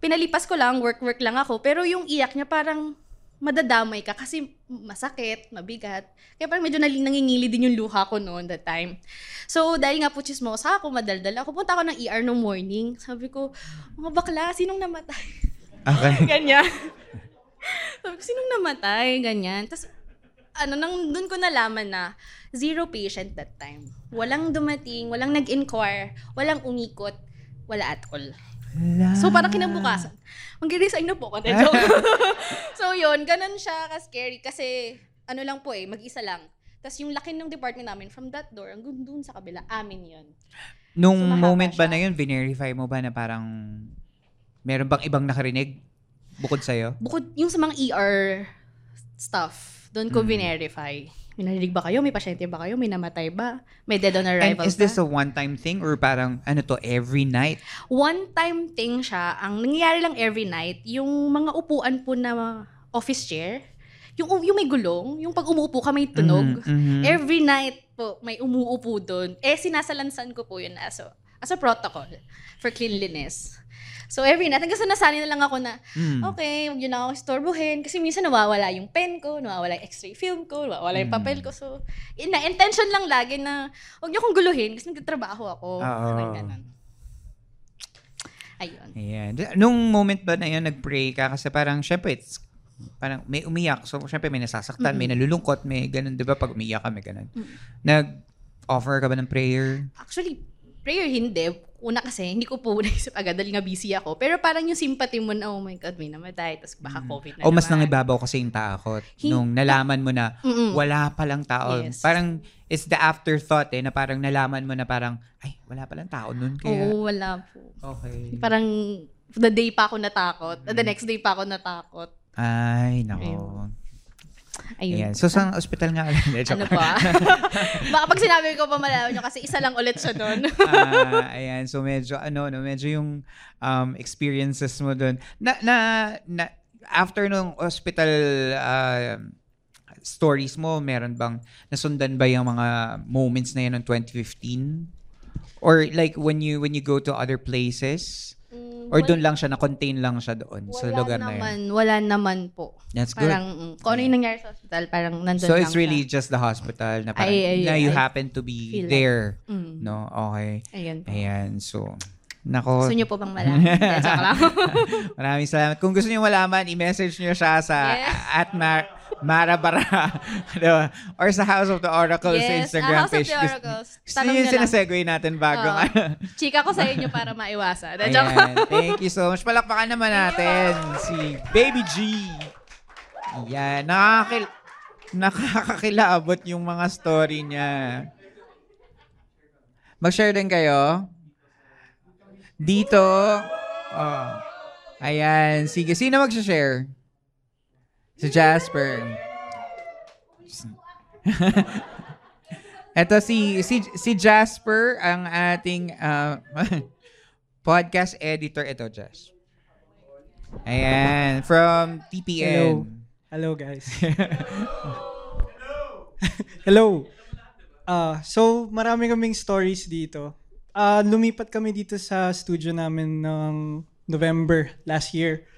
pinalipas ko lang, work-work lang ako. Pero yung iyak niya parang madadamay ka kasi masakit, mabigat. Kaya parang medyo nangingili din yung luha ko noon that time. So, dahil nga po chismosa ako, madaldal ako, punta ako ng ER no morning. Sabi ko, mga bakla, sinong namatay? Okay. Ganyan. Sabi ko, sinong namatay? Ganyan. Tapos, ano, nang doon ko nalaman na zero patient that time. Walang dumating, walang nag-inquire, walang umikot, wala at all. So, parang kinabukasan. Mag-resign na po ako. Joke. so, yun, ganun siya ka-scary kasi, ano lang po eh, mag-isa lang. Tapos yung laki ng department namin, from that door, hanggang dun sa kabila, amin yun. Nung So, moment ba siya. na yun, verify mo ba na parang meron bang ibang nakarinig bukod sa'yo? Bukod yung sa mga ER stuff, doon ko Mm. verify. May narinig ba kayo? May pasyente ba kayo? May namatay ba? May dead on And arrival is this ba? a one-time thing or parang ano to, every night? One-time thing siya. Ang nangyayari lang every night, yung mga upuan po na office chair, yung, yung may gulong, yung pag umuupo ka may tunog. Mhm, mhm. Every night po, may umuupo doon. Eh, sinasalansan ko po yun as a, as a protocol for cleanliness. So, every night, hanggang sa nasanay na lang ako na, Mm. okay, huwag yun na ako istorbohin. Kasi minsan nawawala yung pen ko, nawawala yung x-ray film ko, nawawala yung papel ko. So, yun na, intention lang lagi na, huwag niyo akong guluhin kasi nagtatrabaho ako. Oo. Parang ganun. Ayun. Ayan. Nung moment ba na yun, nag-pray ka? Kasi parang, syempre, it's, parang may umiyak. So, syempre, may nasasaktan, may nalulungkot, may ganun, di ba? Pag umiyak ka, may ganun. Nag-offer ka ba ng prayer? Actually, prayer hindi. Una kasi, hindi ko po naisip agad dahil nga busy ako. Pero parang yung sympathy mo na, oh my God, may namatay. Tapos baka COVID na O mas naman. nangibabaw kasi yung takot Hin- nung nalaman mo na Mm-mm. wala palang tao. Yes. Parang it's the afterthought eh, na parang nalaman mo na parang, ay, wala palang tao nun. Kaya, Oo, wala po. okay. Parang the day pa ako natakot. The next day pa ako natakot. Ay, nako. Ayun. Ayun. Ayan. So, sa hospital nga ulit. Ano pa? Baka pag sinabi ko pa malaman nyo kasi isa lang ulit siya doon. Ah, ayan. So, medyo, ano, no, medyo yung um, experiences mo doon. Na, na, na, after nung hospital uh, stories mo, meron bang, nasundan ba yung mga moments na yun ng 2015? Or like when you when you go to other places? Or doon lang siya, na-contain lang siya doon sa wala lugar na naman, yun? Wala naman po. That's good. Parang, mm, kung ano yung nangyari sa hospital, parang nandun So lang it's really siya. just the hospital na parang, Ay, ay, na you ay. happen to be there. Mm. No? Okay. Ayan po. Ayan. So, Nako. Gusto niyo po bang malaman? Joke lang. Maraming salamat. Kung gusto niyo malaman, i-message niyo siya sa Yes. at Mar Marabara diba? or sa House of the Oracle sa Yes, Instagram ah, House of page. the Gusto- Oracles. Gusto yung sinasegue natin bago Oo. Chika ko sa inyo para maiwasan. Lang. Ayan. Thank you so much. Palakpakan naman natin si Baby G. Yan. Nakakil nakakakilabot yung mga story niya. Mag-share din kayo. Dito. Oh. Ayan. Sige. Sino mag-share? Si Jasper. Ito si si si Jasper ang ating uh, podcast editor ito Jas. Ayan, from TPN. Hello guys. Hello. Ah, so marami kaming stories dito. Ah, lumipat kami dito sa studio namin ng November last year.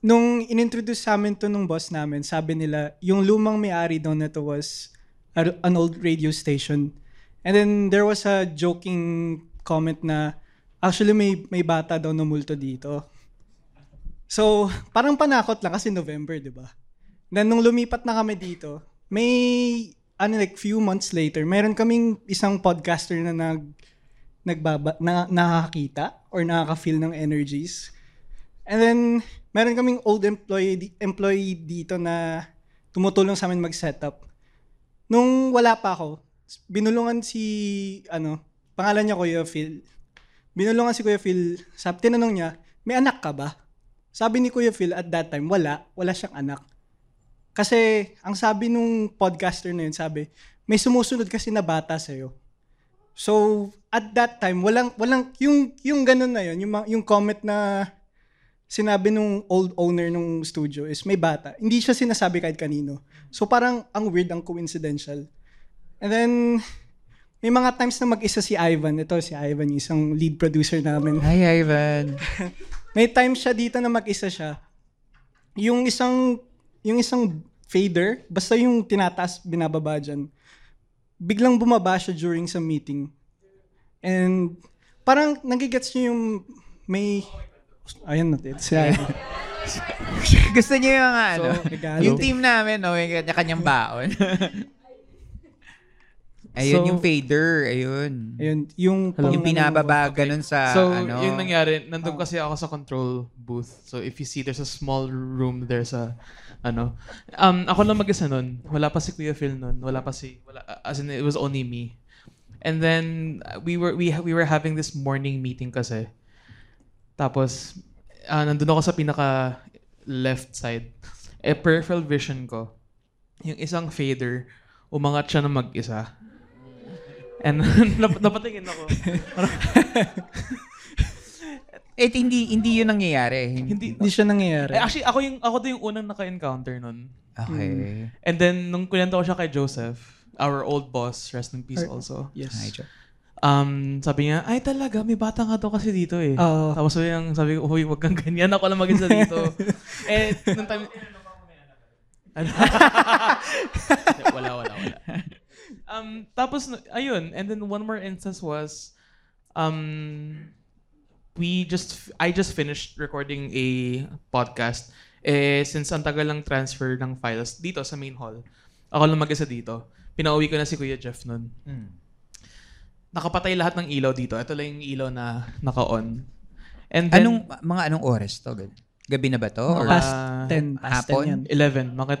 Nung inintroduce sa amin to nung boss namin, sabi nila, yung lumang may-ari daw nito was a- an old radio station. And then there was a joking comment na actually may may bata daw na multo dito. So, parang panakot lang kasi November, di ba? Then, nung lumipat na kami dito, may, ano, like, few months later, meron kaming isang podcaster na nag, nagbaba, na, nakakakita or nakaka-feel ng energies. And then, meron kaming old employee, employee dito na tumutulong sa amin mag-setup. Nung wala pa ako, binulungan si, ano, pangalan niya Kuya Phil. Binulungan si Kuya Phil, sabi, tinanong niya, may anak ka ba? Sabi ni Kuya Phil at that time, wala. Wala siyang anak. Kasi, ang sabi nung podcaster na yun, sabi, may sumusunod kasi na bata sa'yo. So, at that time, walang, walang, yung, yung ganun na yun, yung, yung comment na sinabi nung old owner nung studio is may bata. Hindi siya sinasabi kahit kanino. So, parang ang weird, ang coincidental. And then, may mga times na mag-isa si Ivan. Ito si Ivan, yung isang lead producer namin. Hi, Ivan. May time siya dito na mag-isa siya. Yung isang yung isang fader, basta yung tinataas, binababa dyan, biglang bumaba siya during sa meeting. And parang nagigets niyo yung may... Ayan natin. Si Gusto niyo yung ano, regalo. yung team namin, no, yung kanya-kanyang baon. ayun So, yung fader, ayun. Ayun, yung... pang- Yung binababa ganun sa so, ano. yung nangyari, nandun kasi ako sa control booth. So, if you see, there's a small room there sa, ano. Um, ako lang mag-isa nun. Wala pa si Kuya Phil nun. Wala pa si, wala, as in, it was only me. And then, uh, we were, we, we were having this morning meeting kasi. Tapos, uh, nandun ako sa pinaka left side. Eh, peripheral vision ko, yung isang fader, umangat siya na mag-isa. And nap- napatingin ako. Eh, hindi, hindi yun nangyayari. Hindi, Hindi siya nangyayari. Eh, actually, ako yung ako din yung unang naka-encounter nun. Okay. And then, nung kunento ko siya kay Joseph, our old boss, rest in peace Or- also, Yes. Hi, Jo. Um, sabi niya, ay talaga, may bata nga daw kasi dito eh. Oo. Tapos sabi, yung, sabi ko, huy, wag kang ganyan, ako lang mag-isa dito. eh, nung time, ano? wala, wala, wala. Um, tapos, ayun, and then one more instance was, um, we just, I just finished recording a podcast. Eh, since ang tagal lang transfer ng files dito sa main hall, ako lang mag-isa dito. Pinauwi ko na si Kuya Jeff nun. Nakapatay lahat ng ilaw dito. Ito lang yung ilaw na naka-on. And then, Anong, mga anong oras to? Gabi na ba to? Or, Past Ah, 10. Past 10 hapon? yan. 11. Bakit?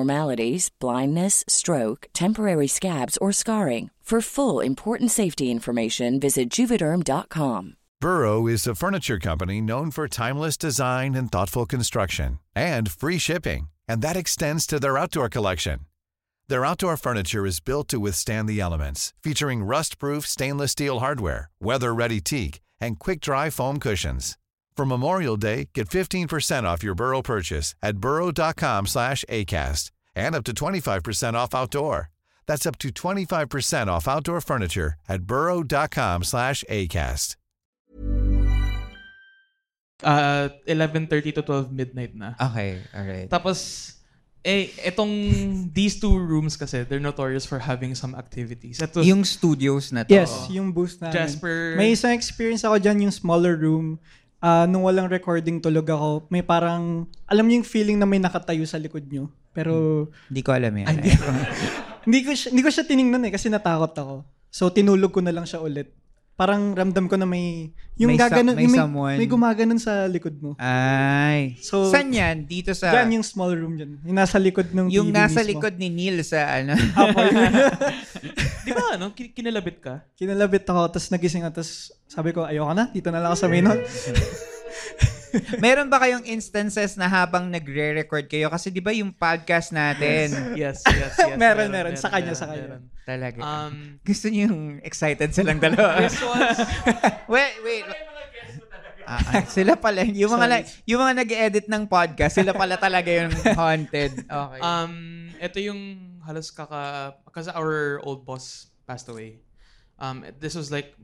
blindness, stroke, temporary scabs, or scarring. For full important safety information, visit juvederm.com. Burrow is a furniture company known for timeless design and thoughtful construction and free shipping, and that extends to their outdoor collection. Their outdoor furniture is built to withstand the elements, featuring rust-proof stainless steel hardware, weather-ready teak, and quick-dry foam cushions. For Memorial Day, get 15% off your Burrow purchase at burrow.com slash ACAST and up to 25% off outdoor. That's up to 25% off outdoor furniture at burrow.com slash ACAST. Uh, 11.30 to 12 midnight na. Okay, alright. Tapos, eh, etong, these two rooms kasi, they're notorious for having some activities. Ito, Yung studios na to. Yes, yung booth namin. Jasper. May isang experience ako dyan, yung smaller room. Ah, nung walang recording tulog ako, may parang, alam niyo yung feeling na may nakatayo sa likod niyo. Pero, Hindi ko alam yan. hindi ko siya, hindi ko siya tiningnan eh kasi natakot ako. So, tinulog ko na lang siya ulit. Parang ramdam ko na may, yung May gaganon, may yung may, someone. may gumaganon sa likod mo. Ay. So, Saan yan? Dito sa... Yan yung small room dyan. Yung nasa likod ng yung TV nasa mismo. likod ni Neil sa ano. Apo. Di ba, ano? kin- Kinalabit ka? Kinalabit ako, tapos nagising ako, tapos sabi ko, ayoko na, dito na lang ako sa main hall. Meron ba kayong instances na habang nagre-record kayo? Kasi di ba yung podcast natin, Yes, yes, yes. Meron, meron. Sa kanya, sa kanya. talaga. Um, Gusto niyo yung excited silang dalawa? this was, wait, wait. Ah, ah, sila pala, yung mga, na- yung mga nag-edit ng podcast, sila pala talaga yung haunted. Okay. um, ito yung halos kaka, kasi our old boss passed away. Um, this was like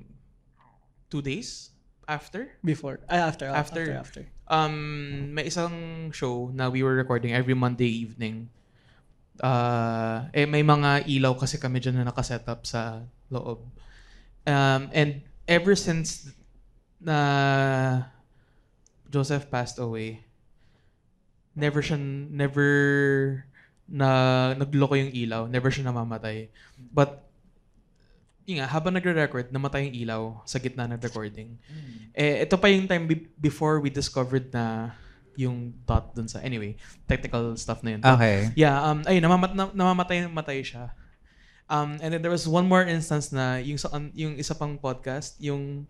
two days after. Before. Ay, after. After. After. after. Um, may isang show na we were recording every Monday evening. Uh, eh, may mga ilaw kasi kami dyan na nakaset up sa loob. Um, and ever since na Joseph passed away, never siya, never na nagloko yung ilaw, never siya namamatay. But, yun nga, habang nagre-record, namatay yung ilaw sa gitna ng recording. Eh, ito pa yung time be- before we discovered na yung dot dun sa, anyway, technical stuff na yun. But, Okay. Yeah, um, ayun, namamat, na, namamatay, matay siya. Um, and then there was one more instance na yung, sa, yung isa pang podcast, yung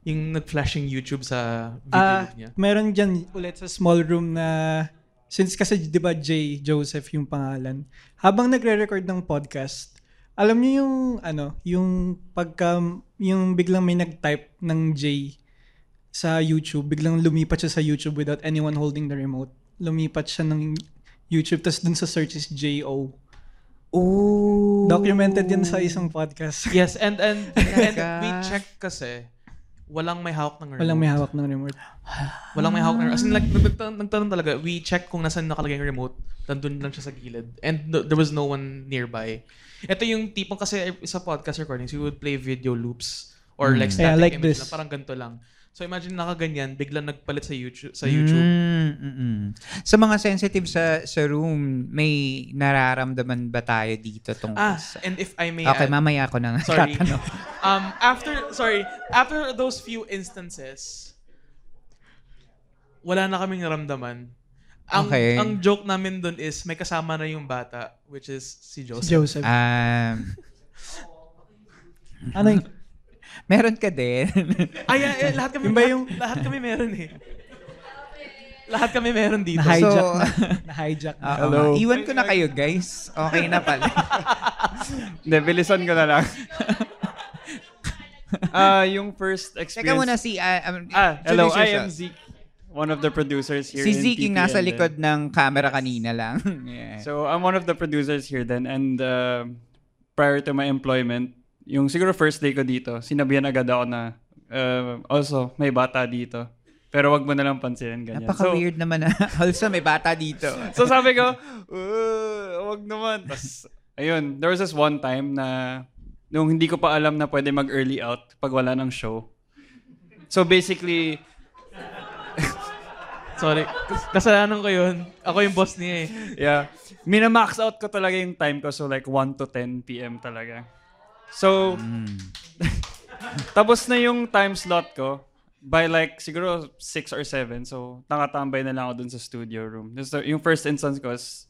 yung nag-flash yung YouTube sa video loop niya. meron dyan ulit sa small room na since kasi 'di ba J Joseph yung pangalan. Habang nagre-record ng podcast, alam niyo yung ano, yung pagka yung biglang may nag-type ng J sa YouTube, biglang lumipat siya sa YouTube without anyone holding the remote. Lumipat siya ng YouTube tas dun sa search is J-O. Oh. Documented yan sa isang podcast. Yes, and and and Talaga? we checked kasi walang may hawak ng remote. Walang may hawak ng remote. Walang may hawak ng As in, like, nagtanong, nagtanong talaga. We checked kung nasan nakalagay yung remote. Nandun lang siya sa gilid. And th- there was no one nearby. Ito yung tipong kasi sa podcast recordings, we would play video loops or like Yeah, static like image this. lang. Parang ganito lang. So imagine nakaganyan, biglang nagpalit sa YouTube. Sa YouTube. Mm, mm-mm. Sa mga sensitive sa sa room, may nararamdaman ba tayo dito tungkol Ah, sa... and if I may Okay, add, mamaya ako na nga Sorry. tatanong. um, after, sorry, after those few instances, wala na kaming naramdaman. Ang, Okay. ang joke namin dun is may kasama na yung bata, which is si Joseph. Si Joseph. Um, ano yung, meron ka din. Ay, ay, ay, lahat kami, Yung ba lahat, yung- lahat kami meron eh. lahat kami meron dito. na-hijack So- na. Na-hijack na. Oo Hello. Iwan ko na kayo, guys. Okay na pala. Hindi, bilisan ko na lang. Ah, yung first Teka experience. muna si... uh, um, Ah, hello, I am. Zeke. One of the producers here Si in Zeke yung nasa likod ng camera kanina lang. yeah. So, I'm one of the producers here then. And uh, prior to my employment, yung siguro first day ko dito, sinabihan agad ako na uh, also, may bata dito. Pero wag mo na lang pansinin ganyan. Napaka-weird naman na. Also, may bata dito. So, sabi ko, "Uh, wag naman. Tapos, ayun, there was this one time na nung hindi ko pa alam na pwede mag-early out pag wala ng show. So basically, Sorry. Kas- Kasalanan ko yun. Ako yung boss niya eh. yeah, minamax out ko talaga yung time ko. So like 1 to 10 p.m. talaga. So, tapos na yung time slot ko by like siguro 6 or 7. So, nakatambay na lang ako dun sa studio room. So, yung first instance ko is,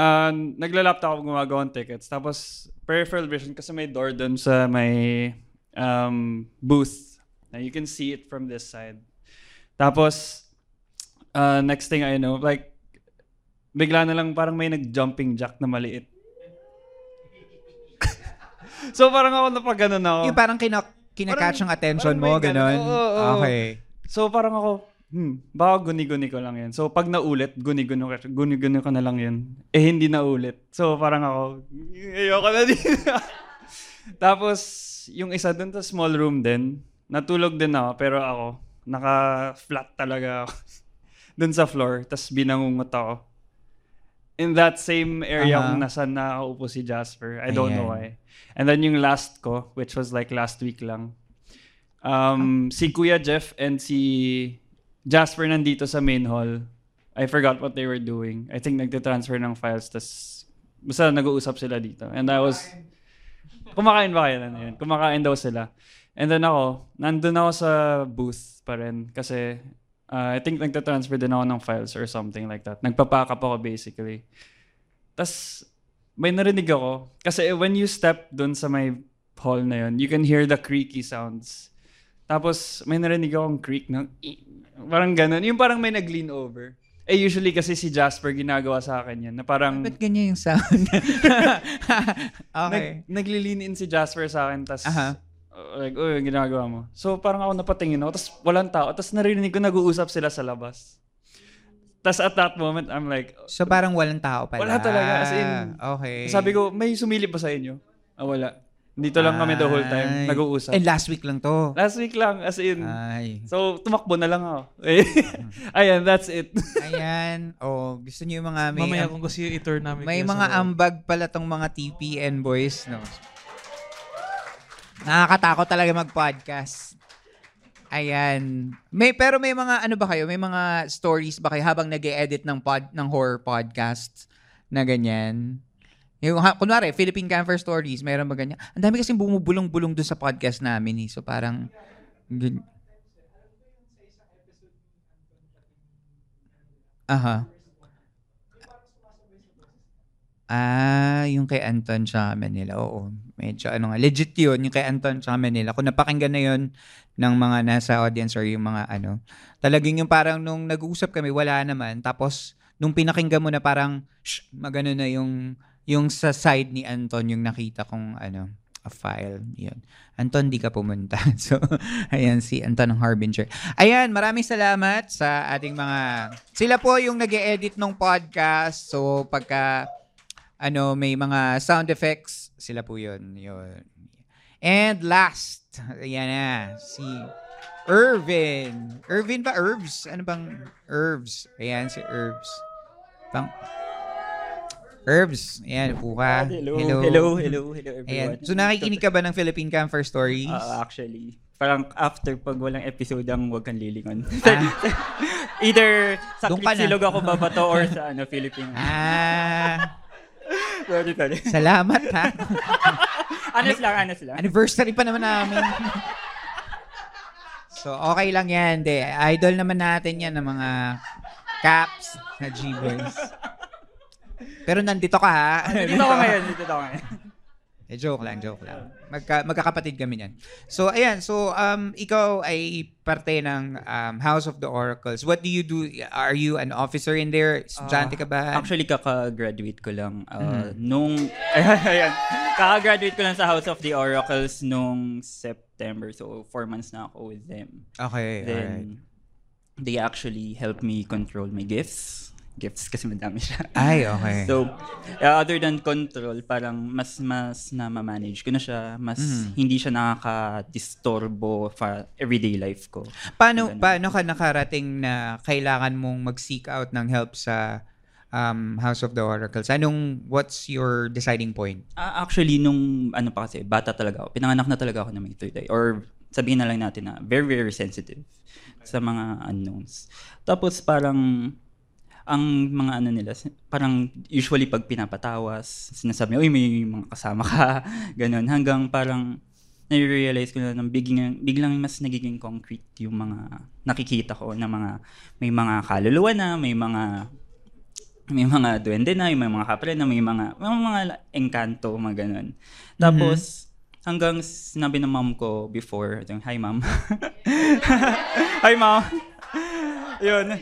uh, nagla-laptop ako gumagawa ng tickets. Tapos, peripheral vision kasi may door dun sa may um, booth. Now, you can see it from this side. Tapos, uh, next thing I know, like, bigla na lang parang may nag-jumping jack na maliit. So parang ako napag ako. Yung parang kina- kinakatch ang attention mo, ganun. Oo, oo, oo. Okay. So parang ako, hmm, baka guni-guni ko lang yan. So pag naulit, guni-guni ko, guni-guni ko na lang yun. Eh hindi na ulit. So parang ako, ayoko na din. Tapos, yung isa dun sa small room din, natulog din ako, pero ako, naka-flat talaga ako. dun sa floor, tapos binangungot ako. In that same area Aha. kung nasan nakaupo si Jasper. I don't know Ayan. why. And then yung last ko, which was like last week lang, um, si Kuya Jeff and si Jasper nandito sa main hall. I forgot what they were doing. I think nagte-transfer ng files, tas basta nag-uusap sila dito. And I was, kumakain ba kayo na yun? Kumakain daw sila. And then ako, nandun ako sa booth pa rin kasi uh, I think nagte-transfer din ako ng files or something like that. Nagpapack up ako basically. Tas may narinig ako. Kasi when you step dun sa may hall na yun, you can hear the creaky sounds. Tapos may narinig akong creak ng parang ganun. Yung parang may nag-lean over. Eh usually kasi si Jasper ginagawa sa akin yan na parang Ba't ganyan yung sound? okay. nag, nagli-lean in si Jasper sa akin tas Aha. Uh, like, oh, yung ginagawa mo. So parang ako napatingin ako tas walang tao. Tas narinig ko nag-uusap sila sa labas. Tas at that moment, I'm like, So parang walang tao pala. Wala talaga. As in, okay. sabi ko, may sumilip ba sa inyo? Ah, wala. Dito lang kami the whole time, Ay. nag-uusap. And last week lang to. Last week lang, as in. Ay. So, tumakbo na lang ako. Ayan, that's it. Ayan. Oh, gusto niyo yung mga may Mamaya kung gusto yung i-tour namin. may kayo mga ambag pala tong mga TPN boys, no. Nakakatakot talaga mag-podcast. Ayan. May pero may mga ano ba kayo? May mga stories ba kayo habang nag-edit ng pod ng horror podcast na ganyan? Yung, ha, kunwari, Philippine Camper Stories, mayroon ba ganyan? Ang dami kasing bumubulong-bulong doon sa podcast namin eh. So parang, gan- Aha. Ah, yung kay Anton sa Manila. Oo. Medyo ano nga. Legit yun, yung kay Anton sa Manila. Kung napakinggan na yun ng mga nasa audience or yung mga ano. Talagang yung parang nung nag-uusap kami, wala naman. Tapos, nung pinakinggan mo na parang, shh, magano na yung, yung sa side ni Anton, yung nakita kong ano, a file. Yun. Anton, di ka pumunta. So, ayan si Anton ng Harbinger. Ayan, maraming salamat sa ating mga... Sila po yung nag edit ng podcast. So, pagka ano, may mga sound effects, sila po yun. yun. And last, ayan na, si Irvin. Irvin ba? Herbs? Ano bang Herbs? Ayan, si Herbs. Pang, Herbs, ayan, po ka. Hello, hello, hello, hello everyone. Ayan. So nakikinig ka ba ng Philippine Camper Stories? Ah, actually, parang after pag walang episode ang wag kang lilingon. Ah. Either sa Doon ka na. silog ako babato or sa ano, Philippine. Ah. Sorry, sorry. Salamat ha. honest lang, honest lang. Anniversary pa naman namin. so, okay lang yan. De, idol naman natin yan ng mga caps na G-Boys. Pero nandito ka ha. Dito ako ngayon, dito ako ngayon. Eh, joke lang, joke lang. Magka, magkakapatid kami niyan. So, ayan. So, um, ikaw ay parte ng um, House of the Oracles. What do you do? Are you an officer in there? Estudyante ka ba? Actually, kaka-graduate ko lang. Uh, Mhm. Nung, ayan, kaka-graduate ko lang sa House of the Oracles nung September. So, four months na ako with them. Okay, Then, they actually helped me control my gifts. Gifts kasi madami siya. Ay, okay. So, uh, other than control, parang mas mas na manage ko na siya, mas Mhm. hindi siya nakaka-disturbo sa everyday life ko. Paano Ganun. paano ka nakarating na kailangan mong mag-seek out ng help sa um, House of the Oracles? Anong what's your deciding point? Ah, actually, nung ano pa kasi, bata talaga ako. Pinanganak na talaga ako na may third eye. Or sabihin na lang natin na very, very sensitive sa mga unknowns. Tapos parang, ang mga ano nila, parang usually pag pinapatawas, sinasabi niya, uy, may mga kasama ka, ganun. Hanggang parang, nare-realize ko na nang biglang, biglang mas nagiging concrete yung mga nakikita ko na mga, may mga kaluluwa na, may mga may mga duwende na, may mga kapre na, may mga, may mga engkanto, mga ganun. Tapos, hanggang sinabi ng mom ko before, hi mom. hi mom. Yun.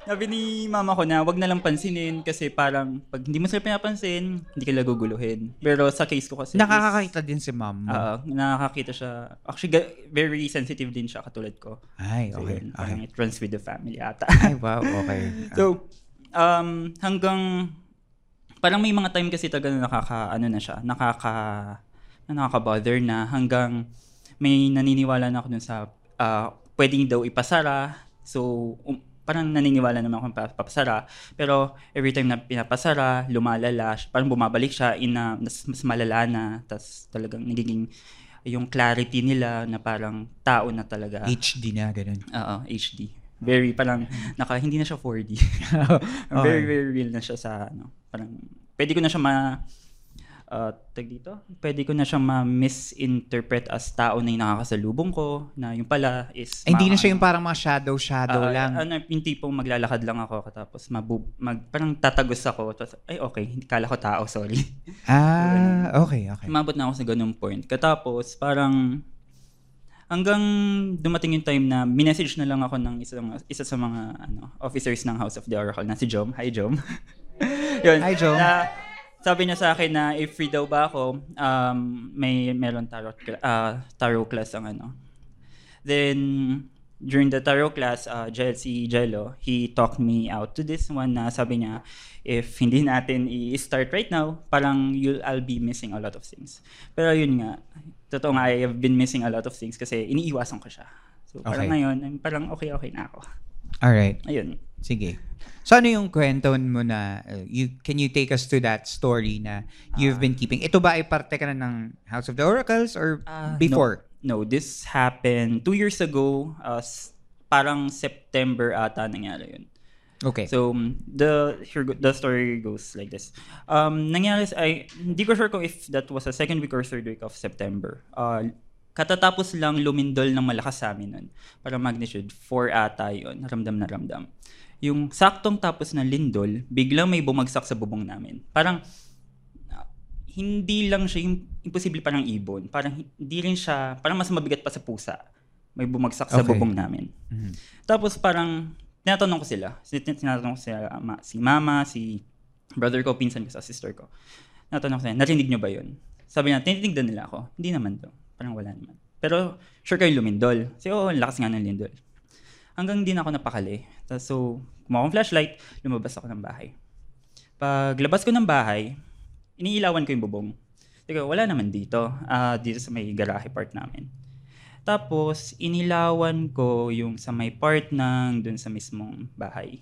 Sabi ni mama ko na wag na lang pansinin kasi parang pag hindi mo sila pinapansin, hindi ka guguluhin. Pero sa case ko kasi is- Nakakakita din si mom mo. Oo, nakakakita siya. Actually, very sensitive din siya katulad ko. Ay, So, okay, yun, parang okay. it runs with the family ata. Ay, wow, okay. so, um, hanggang, parang may mga time kasi talaga na nakaka, ano na siya, nakaka, na nakaka-bother na hanggang may naniniwala na ako dun sa, ah, pwedeng daw ipasara. So, um, parang naniniwala naman ako pa- papasara. Pero every time na pinapasara, lumalala, parang bumabalik siya in a, mas, mas malala na. Tapos talagang nagiging yung clarity nila na parang tao na talaga. HD na, ganun. Oo, HD. Very, parang, naka, hindi na siya 4D. Okay. Very, very real na siya sa, ano, parang, pwede ko na siya ma, uh, tag dito, pwede ko na siya ma-misinterpret as tao na yung nakakasalubong ko, na yung pala is, Ay, hindi na siya yung parang mga shadow-shadow Ah, lang. Ano, yung tipong maglalakad lang ako tapos mabu- mag, parang tatagos ako. Tapos, ay okay, hindi kala ko tao, sorry. ah, okay, okay. Umabot na ako sa ganung point. Katapos, parang hanggang dumating yung time na minessage na lang ako ng isa, isa sa mga ano, officers ng House of the Oracle na si Jom. Hi, Jom. Yun. Hi, Jom. Na, sabi niya sa akin na if free daw ba ako, um, may meron tarot, ah, tarot class ang ano. Then, during the tarot class, uh, Jel, si Jello, he talked me out to this one na sabi niya, if hindi natin i-start right now, parang you'll, I'll be missing a lot of things. Pero yun nga, totoo nga, I have been missing a lot of things kasi iniiwasan ko siya. So parang Okay. ngayon, parang okay-okay na ako. Alright. Ayun. Sige. So ano yung kwento mo na, uh, you, can you take us to that story na you've been keeping? Ito ba ay parte ka na ng House of the Oracles or before? No, no, this happened two years ago. Uh, parang September ata nangyari yun. Okay. So um, the here go- the story goes like this. Um nangyari ay hindi ko sure kung if that was a second week or third week of September. Uh katatapos lang lumindol ng malakas sa amin nun. Parang magnitude 4 ata yun. Ramdam na ramdam. Yung saktong tapos ng lindol, biglang may bumagsak sa bubong namin. Parang uh, hindi lang siya yung imposible parang ibon. Parang hindi rin siya, parang mas mabigat pa sa pusa. May bumagsak sa Okay. bubong namin. Mhm. Tapos parang tinatanong ko sila. Tinatanong ko sila, ama, si mama, si brother ko, pinsan ko, sa sister ko. Tinatanong ko sila, narinig nyo ba yun? Sabi na, tinitignan nila ako. Hindi naman to. Parang wala naman. Pero sure kayo lumindol. Kasi oo, ang lakas nga ng lindol. Hanggang hindi na ako napakali. Tapos so, kumuha akong flashlight, lumabas ako ng bahay. Paglabas ko ng bahay, iniilawan ko yung bubong. Teka, wala naman dito. Ah, dito sa may garahe part namin. Tapos, inilawan ko yung sa may part ng dun sa mismong bahay.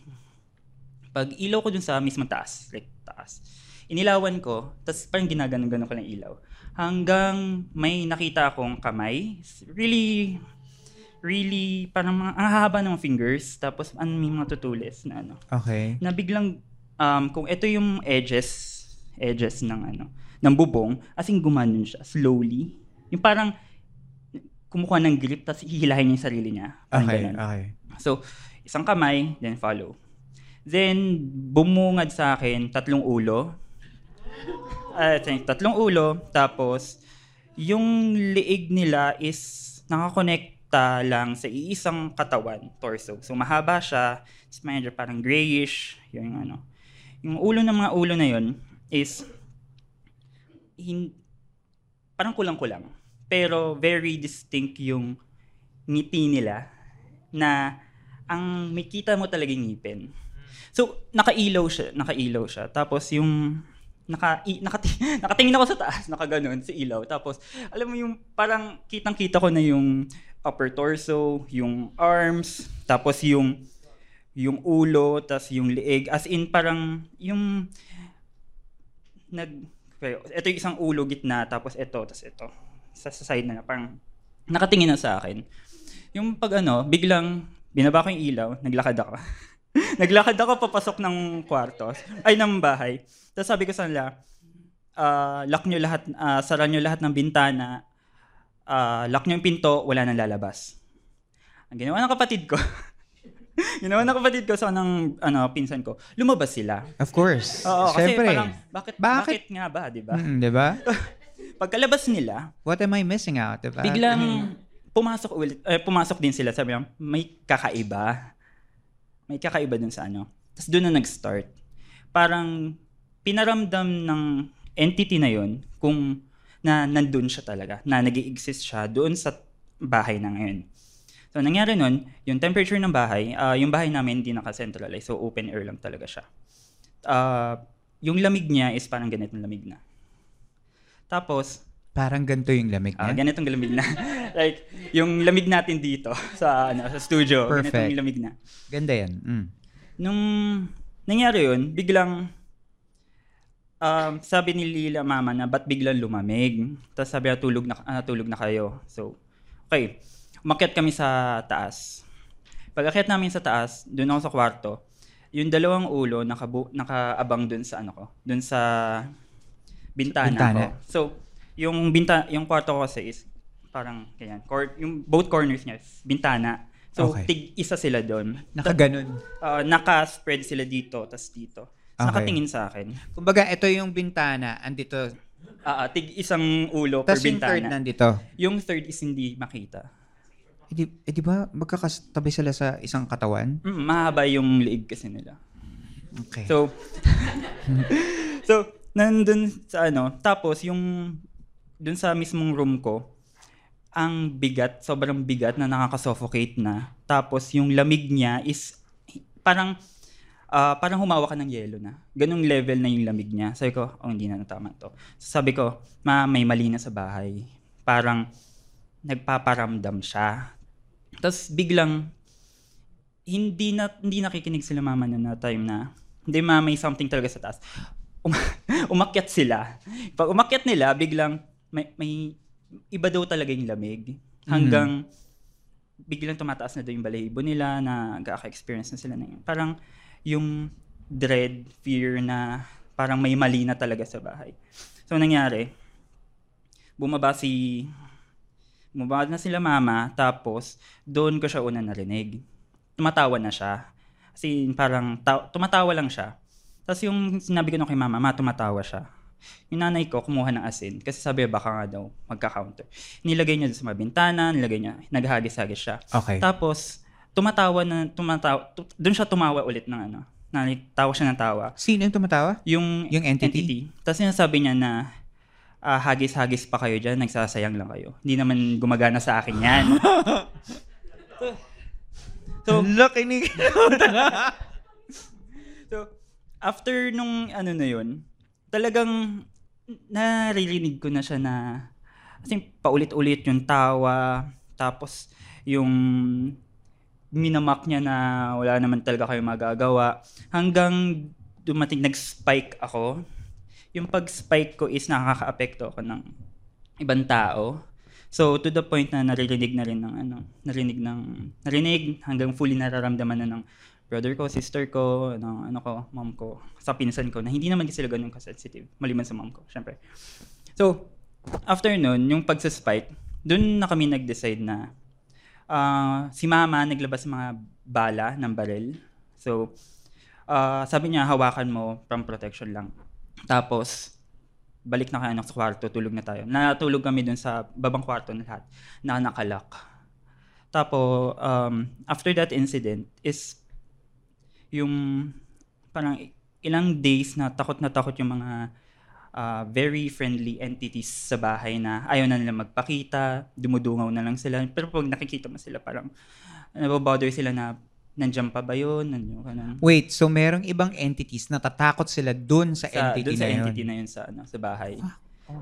Pag ilaw ko dun sa mismong taas, like taas, inilawan ko, tapos parang ginaganon-ganon ko ng ilaw. Hanggang may nakita akong kamay, really, really, parang mga, ang haba ng fingers, tapos ano, may mga tutulis na ano Okay. na biglang um, kung ito yung edges edges ng ano ng bubong as in gumanon siya slowly yung parang kumukuha ng grip tapos hihilahin niya yung sarili niya Okay, ganun. okay. so isang kamay then follow then bumungad sa akin tatlong ulo think tatlong ulo tapos yung liig nila is nakakonekta lang sa iisang katawan, torso. So mahaba siya, it's medyo parang grayish, yung ano. Yung ulo ng mga ulo na yun is hin, parang kulang-kulang. Pero very distinct yung ngiti nila na ang may kita mo talaga yung ngipin. So, nakailaw siya, nakailaw siya. Tapos yung naka, i, nakati, nakatingin ako sa taas, nakaganon, si ilaw. Tapos, alam mo yung parang kitang-kita ko na yung upper torso, yung arms, tapos yung yung ulo, tapos yung leeg. As in, parang yung nag... Ito yung isang ulo, gitna, tapos ito, tapos ito. Sa, sa side na, parang nakatingin na sa akin. Yung pag ano, biglang binaba ko yung ilaw, naglakad ako. naglakad ako papasok ng kwarto, ay ng bahay. Tapos sabi ko sa nila, uh, lock nyo lahat, uh, sara nyo lahat ng bintana, uh, lock nyo yung pinto, wala nang lalabas. Ang ginawa ng kapatid ko, ginawa ng kapatid ko sa ng ano, pinsan ko, lumabas sila. Of course. Oo, kasi Siyempre. parang, bakit, Bakit? bakit, nga ba, di ba? Mm, di ba? Pagkalabas nila, What am I missing out? Diba? biglang pumasok ulit, eh, pumasok din sila. Sabi niya, may kakaiba. May kakaiba dun sa ano. Tapos doon na nag-start. Parang pinaramdam ng entity na yon kung na nandun siya talaga, na nag exist siya doon sa bahay na ngayon. So, nangyari nun, yung temperature ng bahay, ah, yung bahay namin hindi naka-centralize, so open air lang talaga siya. Ah, yung lamig niya is parang ganitong lamig na. Tapos, Parang ganito yung lamig Ah, niya. ganitong lamig na. like, yung lamig natin dito sa ano sa studio, Perfect. ganitong lamig na. Ganda yan. Mm. Nung nangyari yun, biglang um, sabi ni Lila mama na ba't biglang lumamig? Tapos sabi niya, tulog na, ah, tulog na kayo. So, okay. Umakyat kami sa taas. Pag akyat namin sa taas, doon ako sa kwarto, yung dalawang ulo nakabu- nakaabang doon sa ano ko, doon sa bintana, Bintana. ko. So, yung binta yung kwarto ko kasi is parang ganyan. Cor- yung both corners niya is bintana. So, Okay. tig isa sila doon. Nakaganon. Uh, naka-spread sila dito, tas dito. Okay. Nakatingin sa akin. Kumbaga, ito yung bintana. Andito. Ah, ah, tig isang ulo per Tapos yung bintana. third nandito. Yung third is hindi makita. Eh di, eh, di ba magkakastabi sila sa isang katawan? Mm, mahaba yung liig kasi nila. Okay. So, so, nandun sa ano, tapos yung, dun sa mismong room ko, ang bigat, sobrang bigat na nakaka-suffocate na. Tapos yung lamig niya is parang ah, parang humawa ka ng yelo na. Ganong level na yung lamig niya. Sabi ko, oh, hindi na natama to. So, sabi ko, ma, may mali na sa bahay. Parang nagpaparamdam siya. Tapos biglang hindi na hindi nakikinig sila mama na na time na hindi ma may something talaga sa taas. Um, umakyat sila. Pag umakyat nila, biglang may, may iba daw talaga yung lamig. Hanggang biglang tumataas na daw yung balahibo nila na nagkaka-experience na sila na yun. Parang yung dread, fear na parang may mali na talaga sa bahay. So, nangyari, bumaba si bumaba na sila mama, tapos doon ko siya una narinig. Tumatawa na siya. Kasi parang ta- tumatawa lang siya. Tapos yung sinabi ko na kay mama, ma, tumatawa siya. Yung nanay ko, kumuha ng asin. Kasi sabi, baka nga daw, magka-counter. Nilagay niya sa mga bintana, nilagay niya, naghagis-hagis siya. Okay. Tapos, tumatawa na, tumatawa, tu- doon siya tumawa ulit ng ano. Tawa siya ng tawa. Sino yung tumatawa? Yung, Yung entity? Tapos sinasabi niya na, ah, hagis-hagis pa kayo dyan, nagsasayang lang kayo. Hindi naman gumagana sa akin yan. so, Laki ni... so, after nung ano na yun, talagang naririnig ko na siya na, kasi paulit-ulit yung tawa, tapos yung minamak niya na wala naman talaga kayo magagawa. Hanggang dumating, nag-spike ako. Yung pag-spike ko is nakaka-apekto ako ng ibang tao. So, to the point na naririnig na rin ng ano, narinig ng, narinig hanggang fully nararamdaman na ng brother ko, sister ko, ng ano ko, mom ko, sa pinsan ko, na hindi naman sila ganun ka-sensitive, maliban sa mom ko, syempre. So, after nun, yung pagsaspike, dun na kami nag-decide na ah, si mama naglabas ng mga bala ng baril. So, ah, sabi niya, hawakan mo from protection lang. Tapos, balik na kayo sa kwarto, tulog na tayo. Natulog kami dun sa babang kwarto na lahat, na nakalak. Tapos, um, after that incident, is yung parang ilang days na takot na takot yung mga ah, very friendly entities sa bahay na ayaw na nila magpakita, dumudungaw na lang sila. Pero pag nakikita mo sila, parang nabobother sila na nandiyan pa ba yun? Nandiyan ka na. Wait, so merong ibang entities na tatakot sila dun sa, Sa, entity dun sa na yun? entity na yun sa, ano, sa bahay.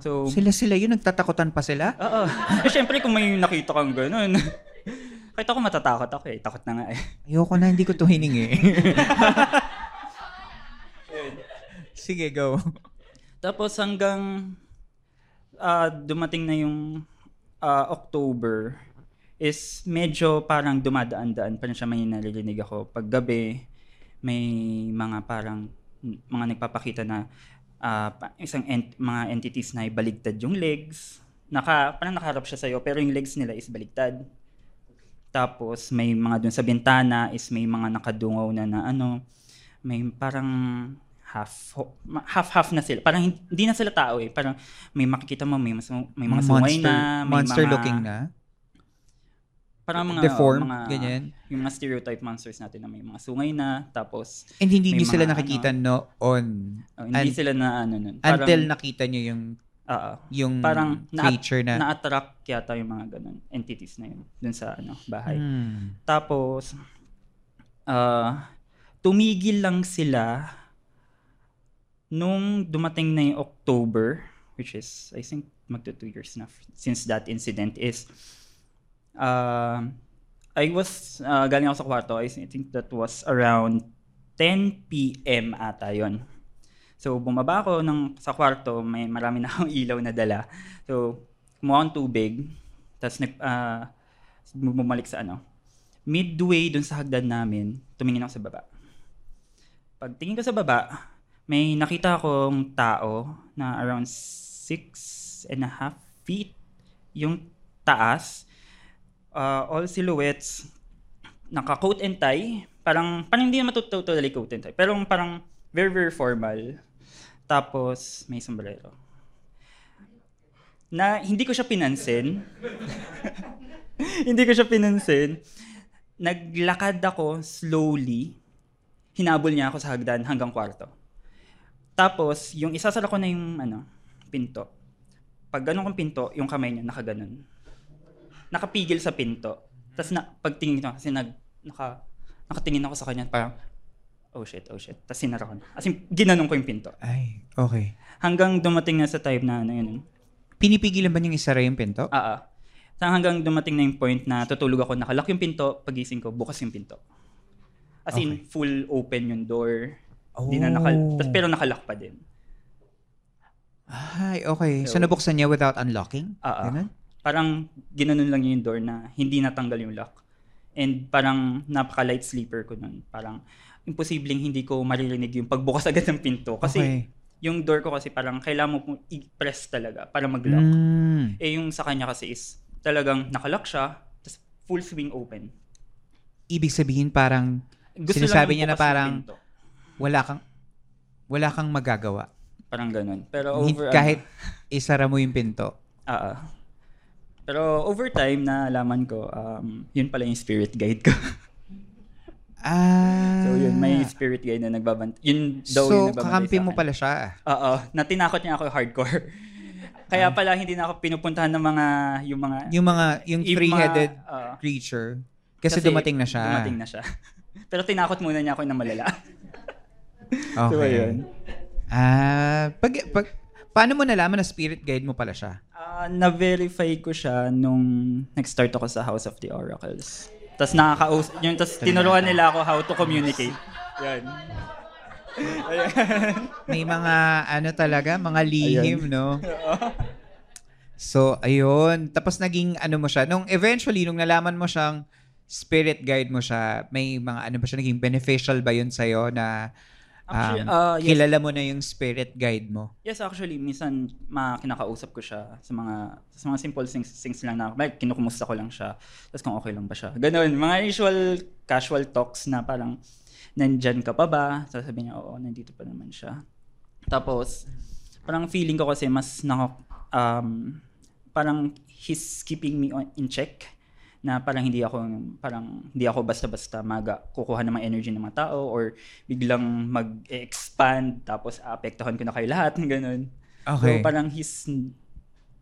So, Sila-sila yun, nagtatakutan pa sila? Oo. Eh, syempre, kung may nakita kang gano'n. Kahit ako matatakot ako eh. Takot na nga eh. Ayoko na, hindi ko to hiningi. Sige, go. Tapos hanggang ah, dumating na yung ah, October is medyo parang dumadaan-daan pa rin siya may naririnig ako. Pag gabi, may mga parang mga nagpapakita na pa- isang ent- mga entities na ibaligtad yung legs. Naka, parang nakaharap siya sa'yo, pero yung legs nila is baligtad. Tapos may mga dun sa bintana is may mga nakadungaw na na ano, may parang half half half na sila. Parang hin- hindi na sila tao eh. Parang may makikita mo may mas, may mga sungay monster, na, may monster mga, looking na? Parang mga Deformed, mga, ganyan? Yung mga stereotype monsters natin na may mga sungay na tapos And hindi niyo sila nakikita ano, noon? oh, hindi Un- sila na ano nun. until nakita niyo yung Oo. yung parang na- creature na, na-attract yata yung mga ganun entities na yun dun sa ano bahay. Hmm. Tapos ah tumigil lang sila nung dumating na yung October which is I think magto two years na since that incident is uh, I was uh, galing ako sa kwarto I think that was around 10 p.m. ata yon. So, bumaba ako ng, sa kwarto, may marami na akong ilaw na dala. So, kumuha akong tubig, tapos nag, ah, bumalik sa ano. Midway dun sa hagdan namin, tumingin ako sa baba. Pagtingin ko sa baba, may nakita akong tao na around six and a half feet yung taas. Ah, all silhouettes, naka-coat and tie. Parang, parang hindi naman to- totally coat and tie. Pero parang very, very formal. Tapos, may sombrero. Na hindi ko siya pinansin. hindi ko siya pinansin. Naglakad ako slowly. Hinabol niya ako sa hagdan hanggang kwarto. Tapos, yung isasara ko na yung ano, pinto. Pag ganun kong pinto, yung kamay niya nakaganon. Nakapigil sa pinto. Tapos na, pagtingin ko, kasi nag, naka, nakatingin ako sa kanya, parang, oh shit, oh shit. Tapos sinara ko na. As in, ginanong ko yung pinto. Ay, okay. Hanggang dumating na sa time na ano yun. Pinipigilan ba niyang isara yung pinto? Ah, ah. Sa hanggang dumating na yung point na tutulog ako, nakalock yung pinto, pagising ko, bukas yung pinto. As in, full open yung door. Hindi na nakal... Oh. tas- pero nakalock pa din. Ay, okay. So, So- nabuksan niya without unlocking? Ah, ah. Ganun? Parang ginanon lang yung door na hindi natanggal yung lock. And parang napaka-light sleeper ko nun. Parang imposibleng hindi ko maririnig yung pagbukas agad ng pinto. Kasi Okay. yung door ko kasi parang kailangan mo pong i-press talaga para mag-lock. Mm. Eh yung sa kanya kasi is talagang nakalock siya, tapos full swing open. Ibig sabihin parang Gusto sinasabi niya na parang. Wala kang wala kang magagawa. Parang ganun. Pero over... kahit isara mo yung pinto. Ah, ah. Pero over time na alaman ko, um, yun pala yung spirit guide ko. Ah. so yun, may spirit guide na nagbabant. Yun daw so, yung nagbabantay kakampi mo pala siya. Oo, natinakot niya ako hardcore. Kaya pala hindi na ako pinupuntahan ng mga yung mga Yung mga yung Yung three-headed mga, ah, creature kasi, dumating na siya. Dumating na siya. Pero tinakot muna niya ako na malala. Okay. So, ayun. Ah, pag, pag paano mo nalaman na spirit guide mo pala siya? Ah, na-verify ko siya nung nag-start ako sa House of the Oracles. Tapos nakakaus yung tas tinuruan nila ako how to communicate. Yan. May mga ano talaga, mga lihim, no? So, ayun. Tapos naging ano mo siya. Nung eventually, nung nalaman mo siyang spirit guide mo siya, may mga ano ba siya, naging beneficial ba yun sa'yo na um, Actually, ah, yes. kilala mo na yung spirit guide mo? Yes, actually, minsan ma kinakausap ko siya sa mga sa mga simple things, things lang na like, kinukumusta ko lang siya. Tapos kung okay lang ba siya. Ganun, mga usual casual talks na parang nandyan ka pa ba? Sasabihin niya, oo, nandito pa naman siya. Tapos, parang feeling ko kasi mas naka, um, parang he's keeping me on, in check na parang hindi ako parang hindi ako basta-basta maga kukuha ng mga energy ng mga tao or biglang mag-expand tapos aapektuhan ko na kayo lahat ganun. Okay. So parang he's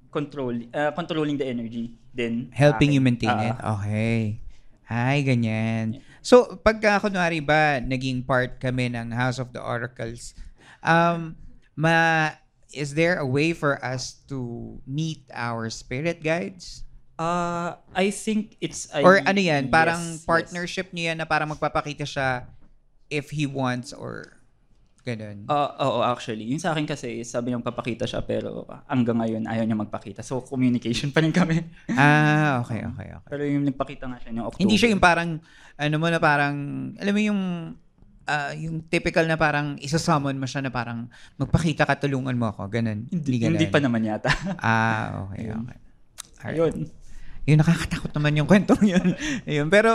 control uh, controlling the energy then Helping akin. you maintain Ah, it? Okay. Ay, ganyan. So, pagka kunwari ba naging part kami ng House of the Oracles, um, ma is there a way for us to meet our spirit guides? Uh, I think it's a Or ano yan, yes, parang yes. partnership niya yan na parang magpapakita siya if he wants or ganun. Uh, oo, actually. Yung sa akin kasi, sabi niya magpapakita siya pero hanggang ngayon ayaw niya magpakita. So, communication pa rin kami. ah, okay, okay, okay. pero yung nagpakita nga siya yung October. Hindi siya yung parang, ano mo na parang, alam mo yung, ah, yung typical na parang isa-summon mo siya na parang magpakita ka, tulungan mo ako. Ganun. Hindi, ganun. Hindi pa naman yata. Ah, okay, okay. Alright. Yun. Yung nakakatakot naman yung kwentong yun. Ayun. Pero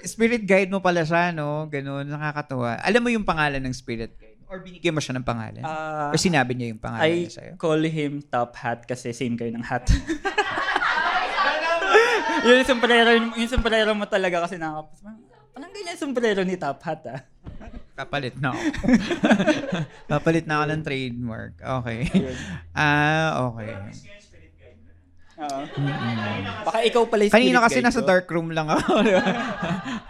spirit guide mo pala siya, no? Ganun, nakakatuwa. Alam mo yung pangalan ng spirit guide? Or binigyan mo siya ng pangalan? Ah, Or sinabi niya yung pangalan I niya sa'yo? call him Top Hat kasi same kayo ng hat. yung sombrero, yung sombrero mo talaga kasi nakakapos. Parang ganyan sombrero ni Top Hat ah. Kapalit na ako. Kapalit na ako ng trademark. Okay. Ah, okay. Oo. Baka ikaw pala yung Kanina kasi nasa ko. dark room lang ako. di ba?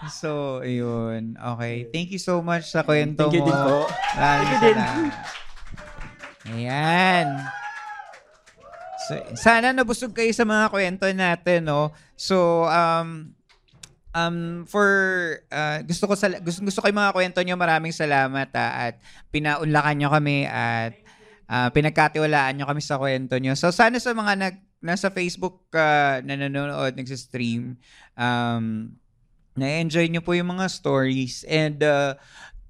so, ayun. Okay. Thank you so much sa kwento Thank you mo. din po. Maraming Thank you din. salamat. Ayan. So, sana nabusog kayo sa mga kwento natin, no? So, um, um, for, uh, gusto ko sa, gusto, gusto ko yung mga kwento nyo, maraming salamat, ah, at pinaunlakan nyo kami, at ah, pinagkatiwalaan nyo kami sa kwento nyo. So, sana sa mga nag, nasa Facebook uh, na nanonood, nagsistream, um, na-enjoy nyo po yung mga stories, and uh,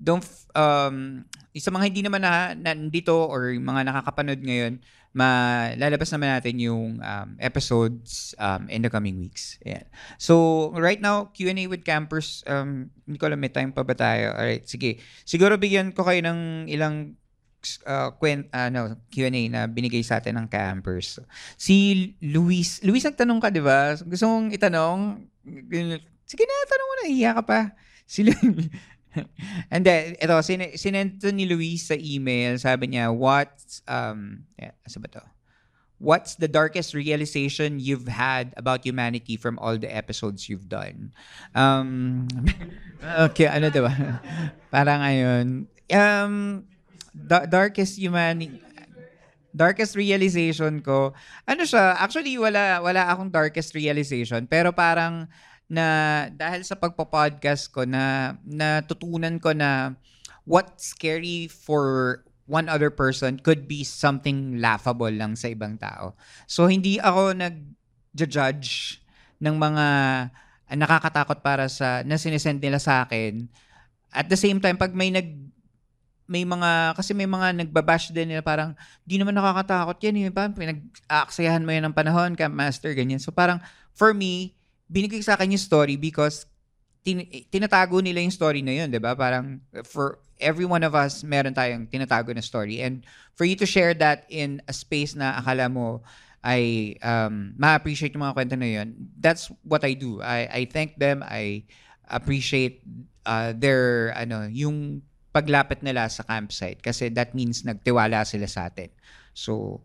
don't, um, sa mga hindi naman na, nandito or mga nakakapanood ngayon, malalabas naman natin yung um, episodes um, in the coming weeks. Ayan. So, right now, Q&A with campers, um, hindi ko alam, may time pa ba tayo? Alright, sige. Siguro bigyan ko kayo ng ilang uh, kwent, ano, Q&A na binigay sa atin ng campers. Si Luis, Luis nagtanong ka, di ba? Gusto mong itanong? Sige na, tanong mo na, iya ka pa. Si Luis. And then, ito, sin- sinend to ni Luis sa email. Sabi niya, what's, um, yeah, asa ba to? What's the darkest realization you've had about humanity from all the episodes you've done? Um, okay, ano diba? Parang ayun. Um, da- darkest humanity, darkest realization ko, ano siya, actually wala wala akong darkest realization, pero parang na dahil sa pagpo-podcast ko na natutunan ko na what's scary for one other person could be something laughable lang sa ibang tao. So hindi ako nag-judge ng mga nakakatakot para sa na sinesend nila sa akin. At the same time, pag may nag may mga, kasi may mga nagbabash din nila parang, di naman nakakatakot yan. Eh. Parang pinag-aaksayahan mo yan ng panahon, Camp Master, ganyan. So parang, for me, binigay sa akin yung story because tin- tinatago nila yung story na yun, di ba? Parang, for every one of us, meron tayong tinatago na story. And for you to share that in a space na akala mo ay um, ma-appreciate yung mga kwento na yun, that's what I do. I, I thank them. I appreciate uh, their, ano, yung paglapit nila sa campsite kasi that means nagtiwala sila sa atin. So,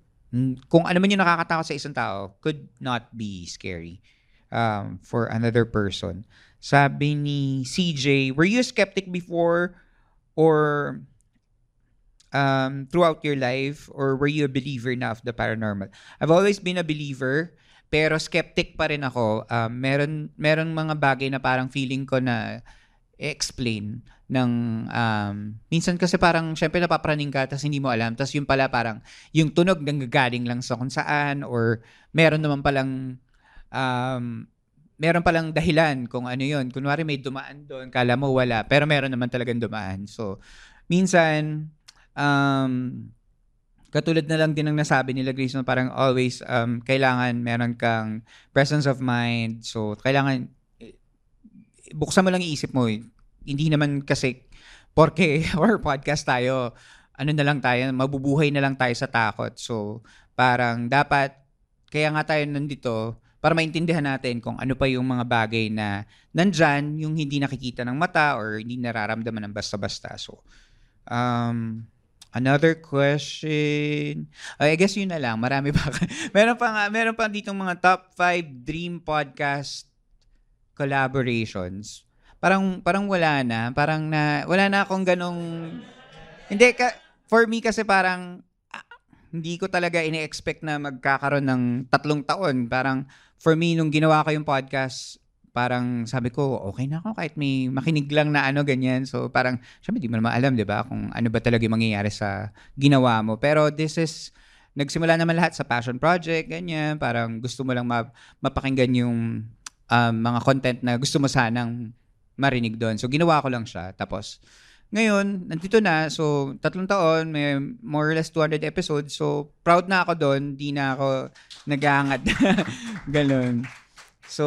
kung ano man yung nakakatakot sa isang tao, could not be scary um, for another person. Sabi ni CJ, were you a skeptic before or um, throughout your life or were you a believer na of the paranormal? I've always been a believer pero skeptic pa rin ako. Um, meron, meron mga bagay na parang feeling ko na explain ng um, minsan kasi parang syempre napapraning ka tapos hindi mo alam tapos yung pala parang yung tunog nanggagaling lang sa kung saan or meron naman palang um, meron palang dahilan kung ano yun. Kunwari may dumaan doon, kala mo wala, pero meron naman talagang dumaan. So, minsan, um, katulad na lang din ng nasabi nila Grace, no, parang always, um, kailangan meron kang presence of mind. So, kailangan, eh, buksan mo lang yung isip mo. eh. Hindi naman kasi, porke or podcast tayo, ano na lang tayo, mabubuhay na lang tayo sa takot. So, parang dapat, kaya nga tayo nandito, para maintindihan natin kung ano pa yung mga bagay na nandyan, yung hindi nakikita ng mata or hindi nararamdaman ng basta-basta. So, um, another question. I guess yun na lang. Marami pa. meron pa nga, meron pa ditong mga top 5 dream podcast collaborations. Parang parang wala na, parang na wala na akong ganong hindi ka for me kasi parang ah, hindi ko talaga ini-expect na magkakaroon ng tatlong taon. Parang for me nung ginawa ko yung podcast, parang sabi ko, okay na ako kahit may makinig lang na ano, ganyan. So parang, syempre di mo naman alam, di ba, kung ano ba talaga yung mangyayari sa ginawa mo. Pero this is, nagsimula naman lahat sa passion project, ganyan. Parang gusto mo lang ma- mapakinggan yung um, mga content na gusto mo sanang marinig doon. So ginawa ko lang siya. Tapos, ngayon, nandito na. So, tatlong taon, may more or less 200 episodes. So, proud na ako doon. Di na ako nag-aangat. Ganon. So,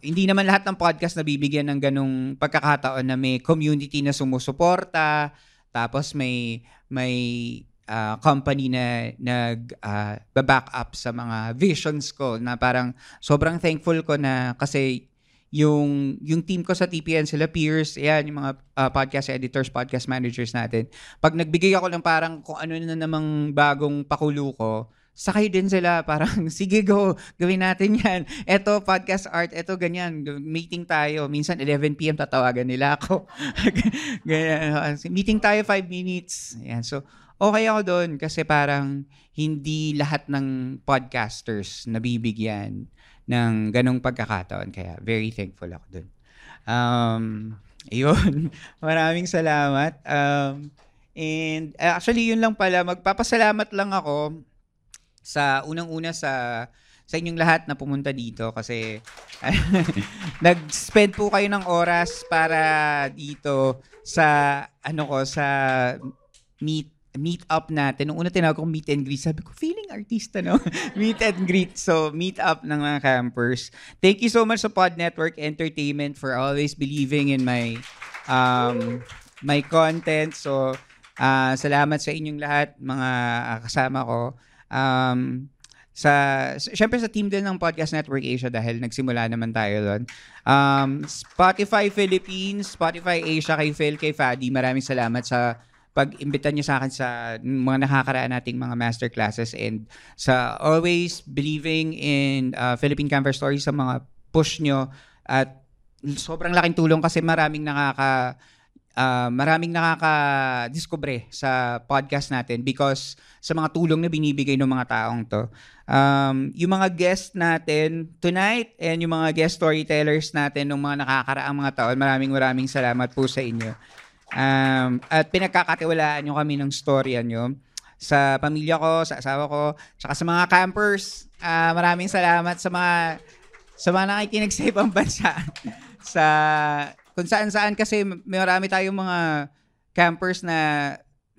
hindi naman lahat ng podcast na bibigyan ng ganong pagkakataon na may community na sumusuporta, tapos may may uh, company na nag uh, back up sa mga visions ko na parang sobrang thankful ko na kasi yung yung team ko sa TPN sila peers yan yung mga uh, podcast editors podcast managers natin pag nagbigay ako ng parang kung ano na namang bagong pakulo ko sakay din sila. Parang, sige go, gawin natin yan. Eto, podcast art, eto, ganyan. Meeting tayo. Minsan, 11pm tatawagan nila ako. ganyan. Meeting tayo 5 minutes. Yan. So, okay ako doon kasi parang hindi lahat ng podcasters nabibigyan ng ganong pagkakataon. Kaya, very thankful ako doon. Um, ayun. Maraming salamat. Um, and actually, yun lang pala. Magpapasalamat lang ako sa unang-una sa sa inyong lahat na pumunta dito kasi nag-spend po kayo ng oras para dito sa ano ko sa meet meet up natin. Nung una tinawag ko meet and greet, sabi ko, feeling artista, no? meet and greet. So, meet up ng mga campers. Thank you so much sa Pod Network Entertainment for always believing in my um, my content. So, uh, salamat sa inyong lahat, mga kasama ko um, sa syempre sa team din ng Podcast Network Asia dahil nagsimula naman tayo doon. Um, Spotify Philippines, Spotify Asia kay Phil, kay Fadi, maraming salamat sa pag-imbita niyo sa akin sa mga nakakaraan nating mga master classes and sa always believing in uh, Philippine Camper Stories sa mga push nyo at sobrang laking tulong kasi maraming nakaka uh, maraming nakaka-discover sa podcast natin because sa mga tulong na binibigay ng mga taong to. Um, yung mga guest natin tonight and yung mga guest storytellers natin ng mga nakakaraang mga taon, maraming maraming salamat po sa inyo. Um, at pinagkakatiwalaan nyo kami ng storya nyo sa pamilya ko, sa asawa ko, saka sa mga campers. Uh, maraming salamat sa mga sa mga nakikinig sa ibang bansa sa kung saan-saan kasi marami tayong mga campers na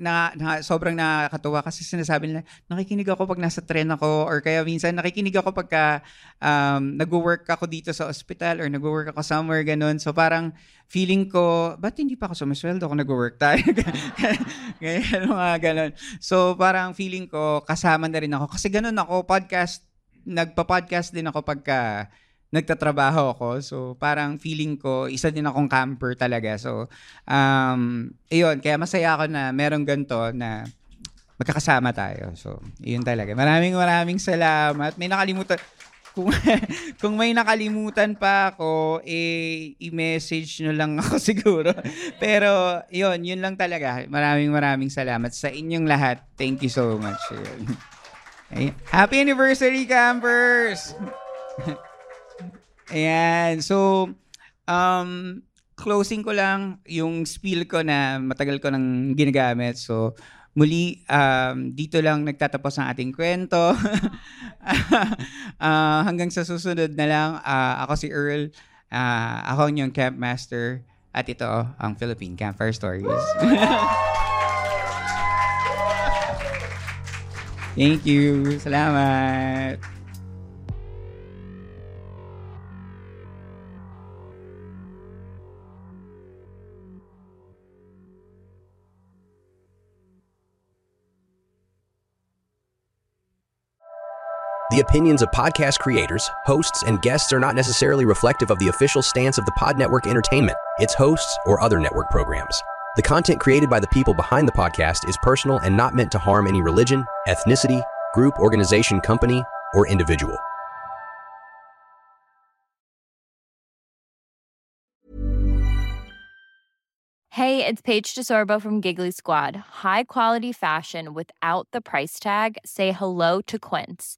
na, na sobrang nakakatuwa kasi sinasabi nila, nakikinig ako pag nasa tren ako or kaya minsan nakikinig ako pagka um, nag-work ako dito sa hospital or nag-work ako somewhere ganun. So parang feeling ko, ba't hindi pa ako sumasweldo kung nag-work tayo? Ganyan, mga ganun. So parang feeling ko kasama na rin ako kasi ganun ako, podcast, nagpa-podcast din ako pagka nagtatrabaho ako. So, parang feeling ko, isa din akong camper talaga. So, um, ayun, kaya masaya ako na merong ganito na magkakasama tayo. So, yun talaga. Maraming maraming salamat. May nakalimutan. Kung, kung may nakalimutan pa ako, eh, i-message nyo lang ako siguro. Pero, yun, yun lang talaga. Maraming maraming salamat sa inyong lahat. Thank you so much. Happy anniversary, campers! Ayan. So, um, closing ko lang yung spiel ko na matagal ko nang ginagamit. So, muli, um, dito lang nagtatapos ang ating kwento. uh, hanggang sa susunod na lang, uh, ako si Earl. Uh, ako yung camp master. At ito ang Philippine Campfire Stories. Thank you. Salamat. The opinions of podcast creators, hosts, and guests are not necessarily reflective of the official stance of the Pod Network Entertainment, its hosts, or other network programs. The content created by the people behind the podcast is personal and not meant to harm any religion, ethnicity, group, organization, company, or individual. Hey, it's Paige DeSorbo from Giggly Squad. High quality fashion without the price tag. Say hello to Quince.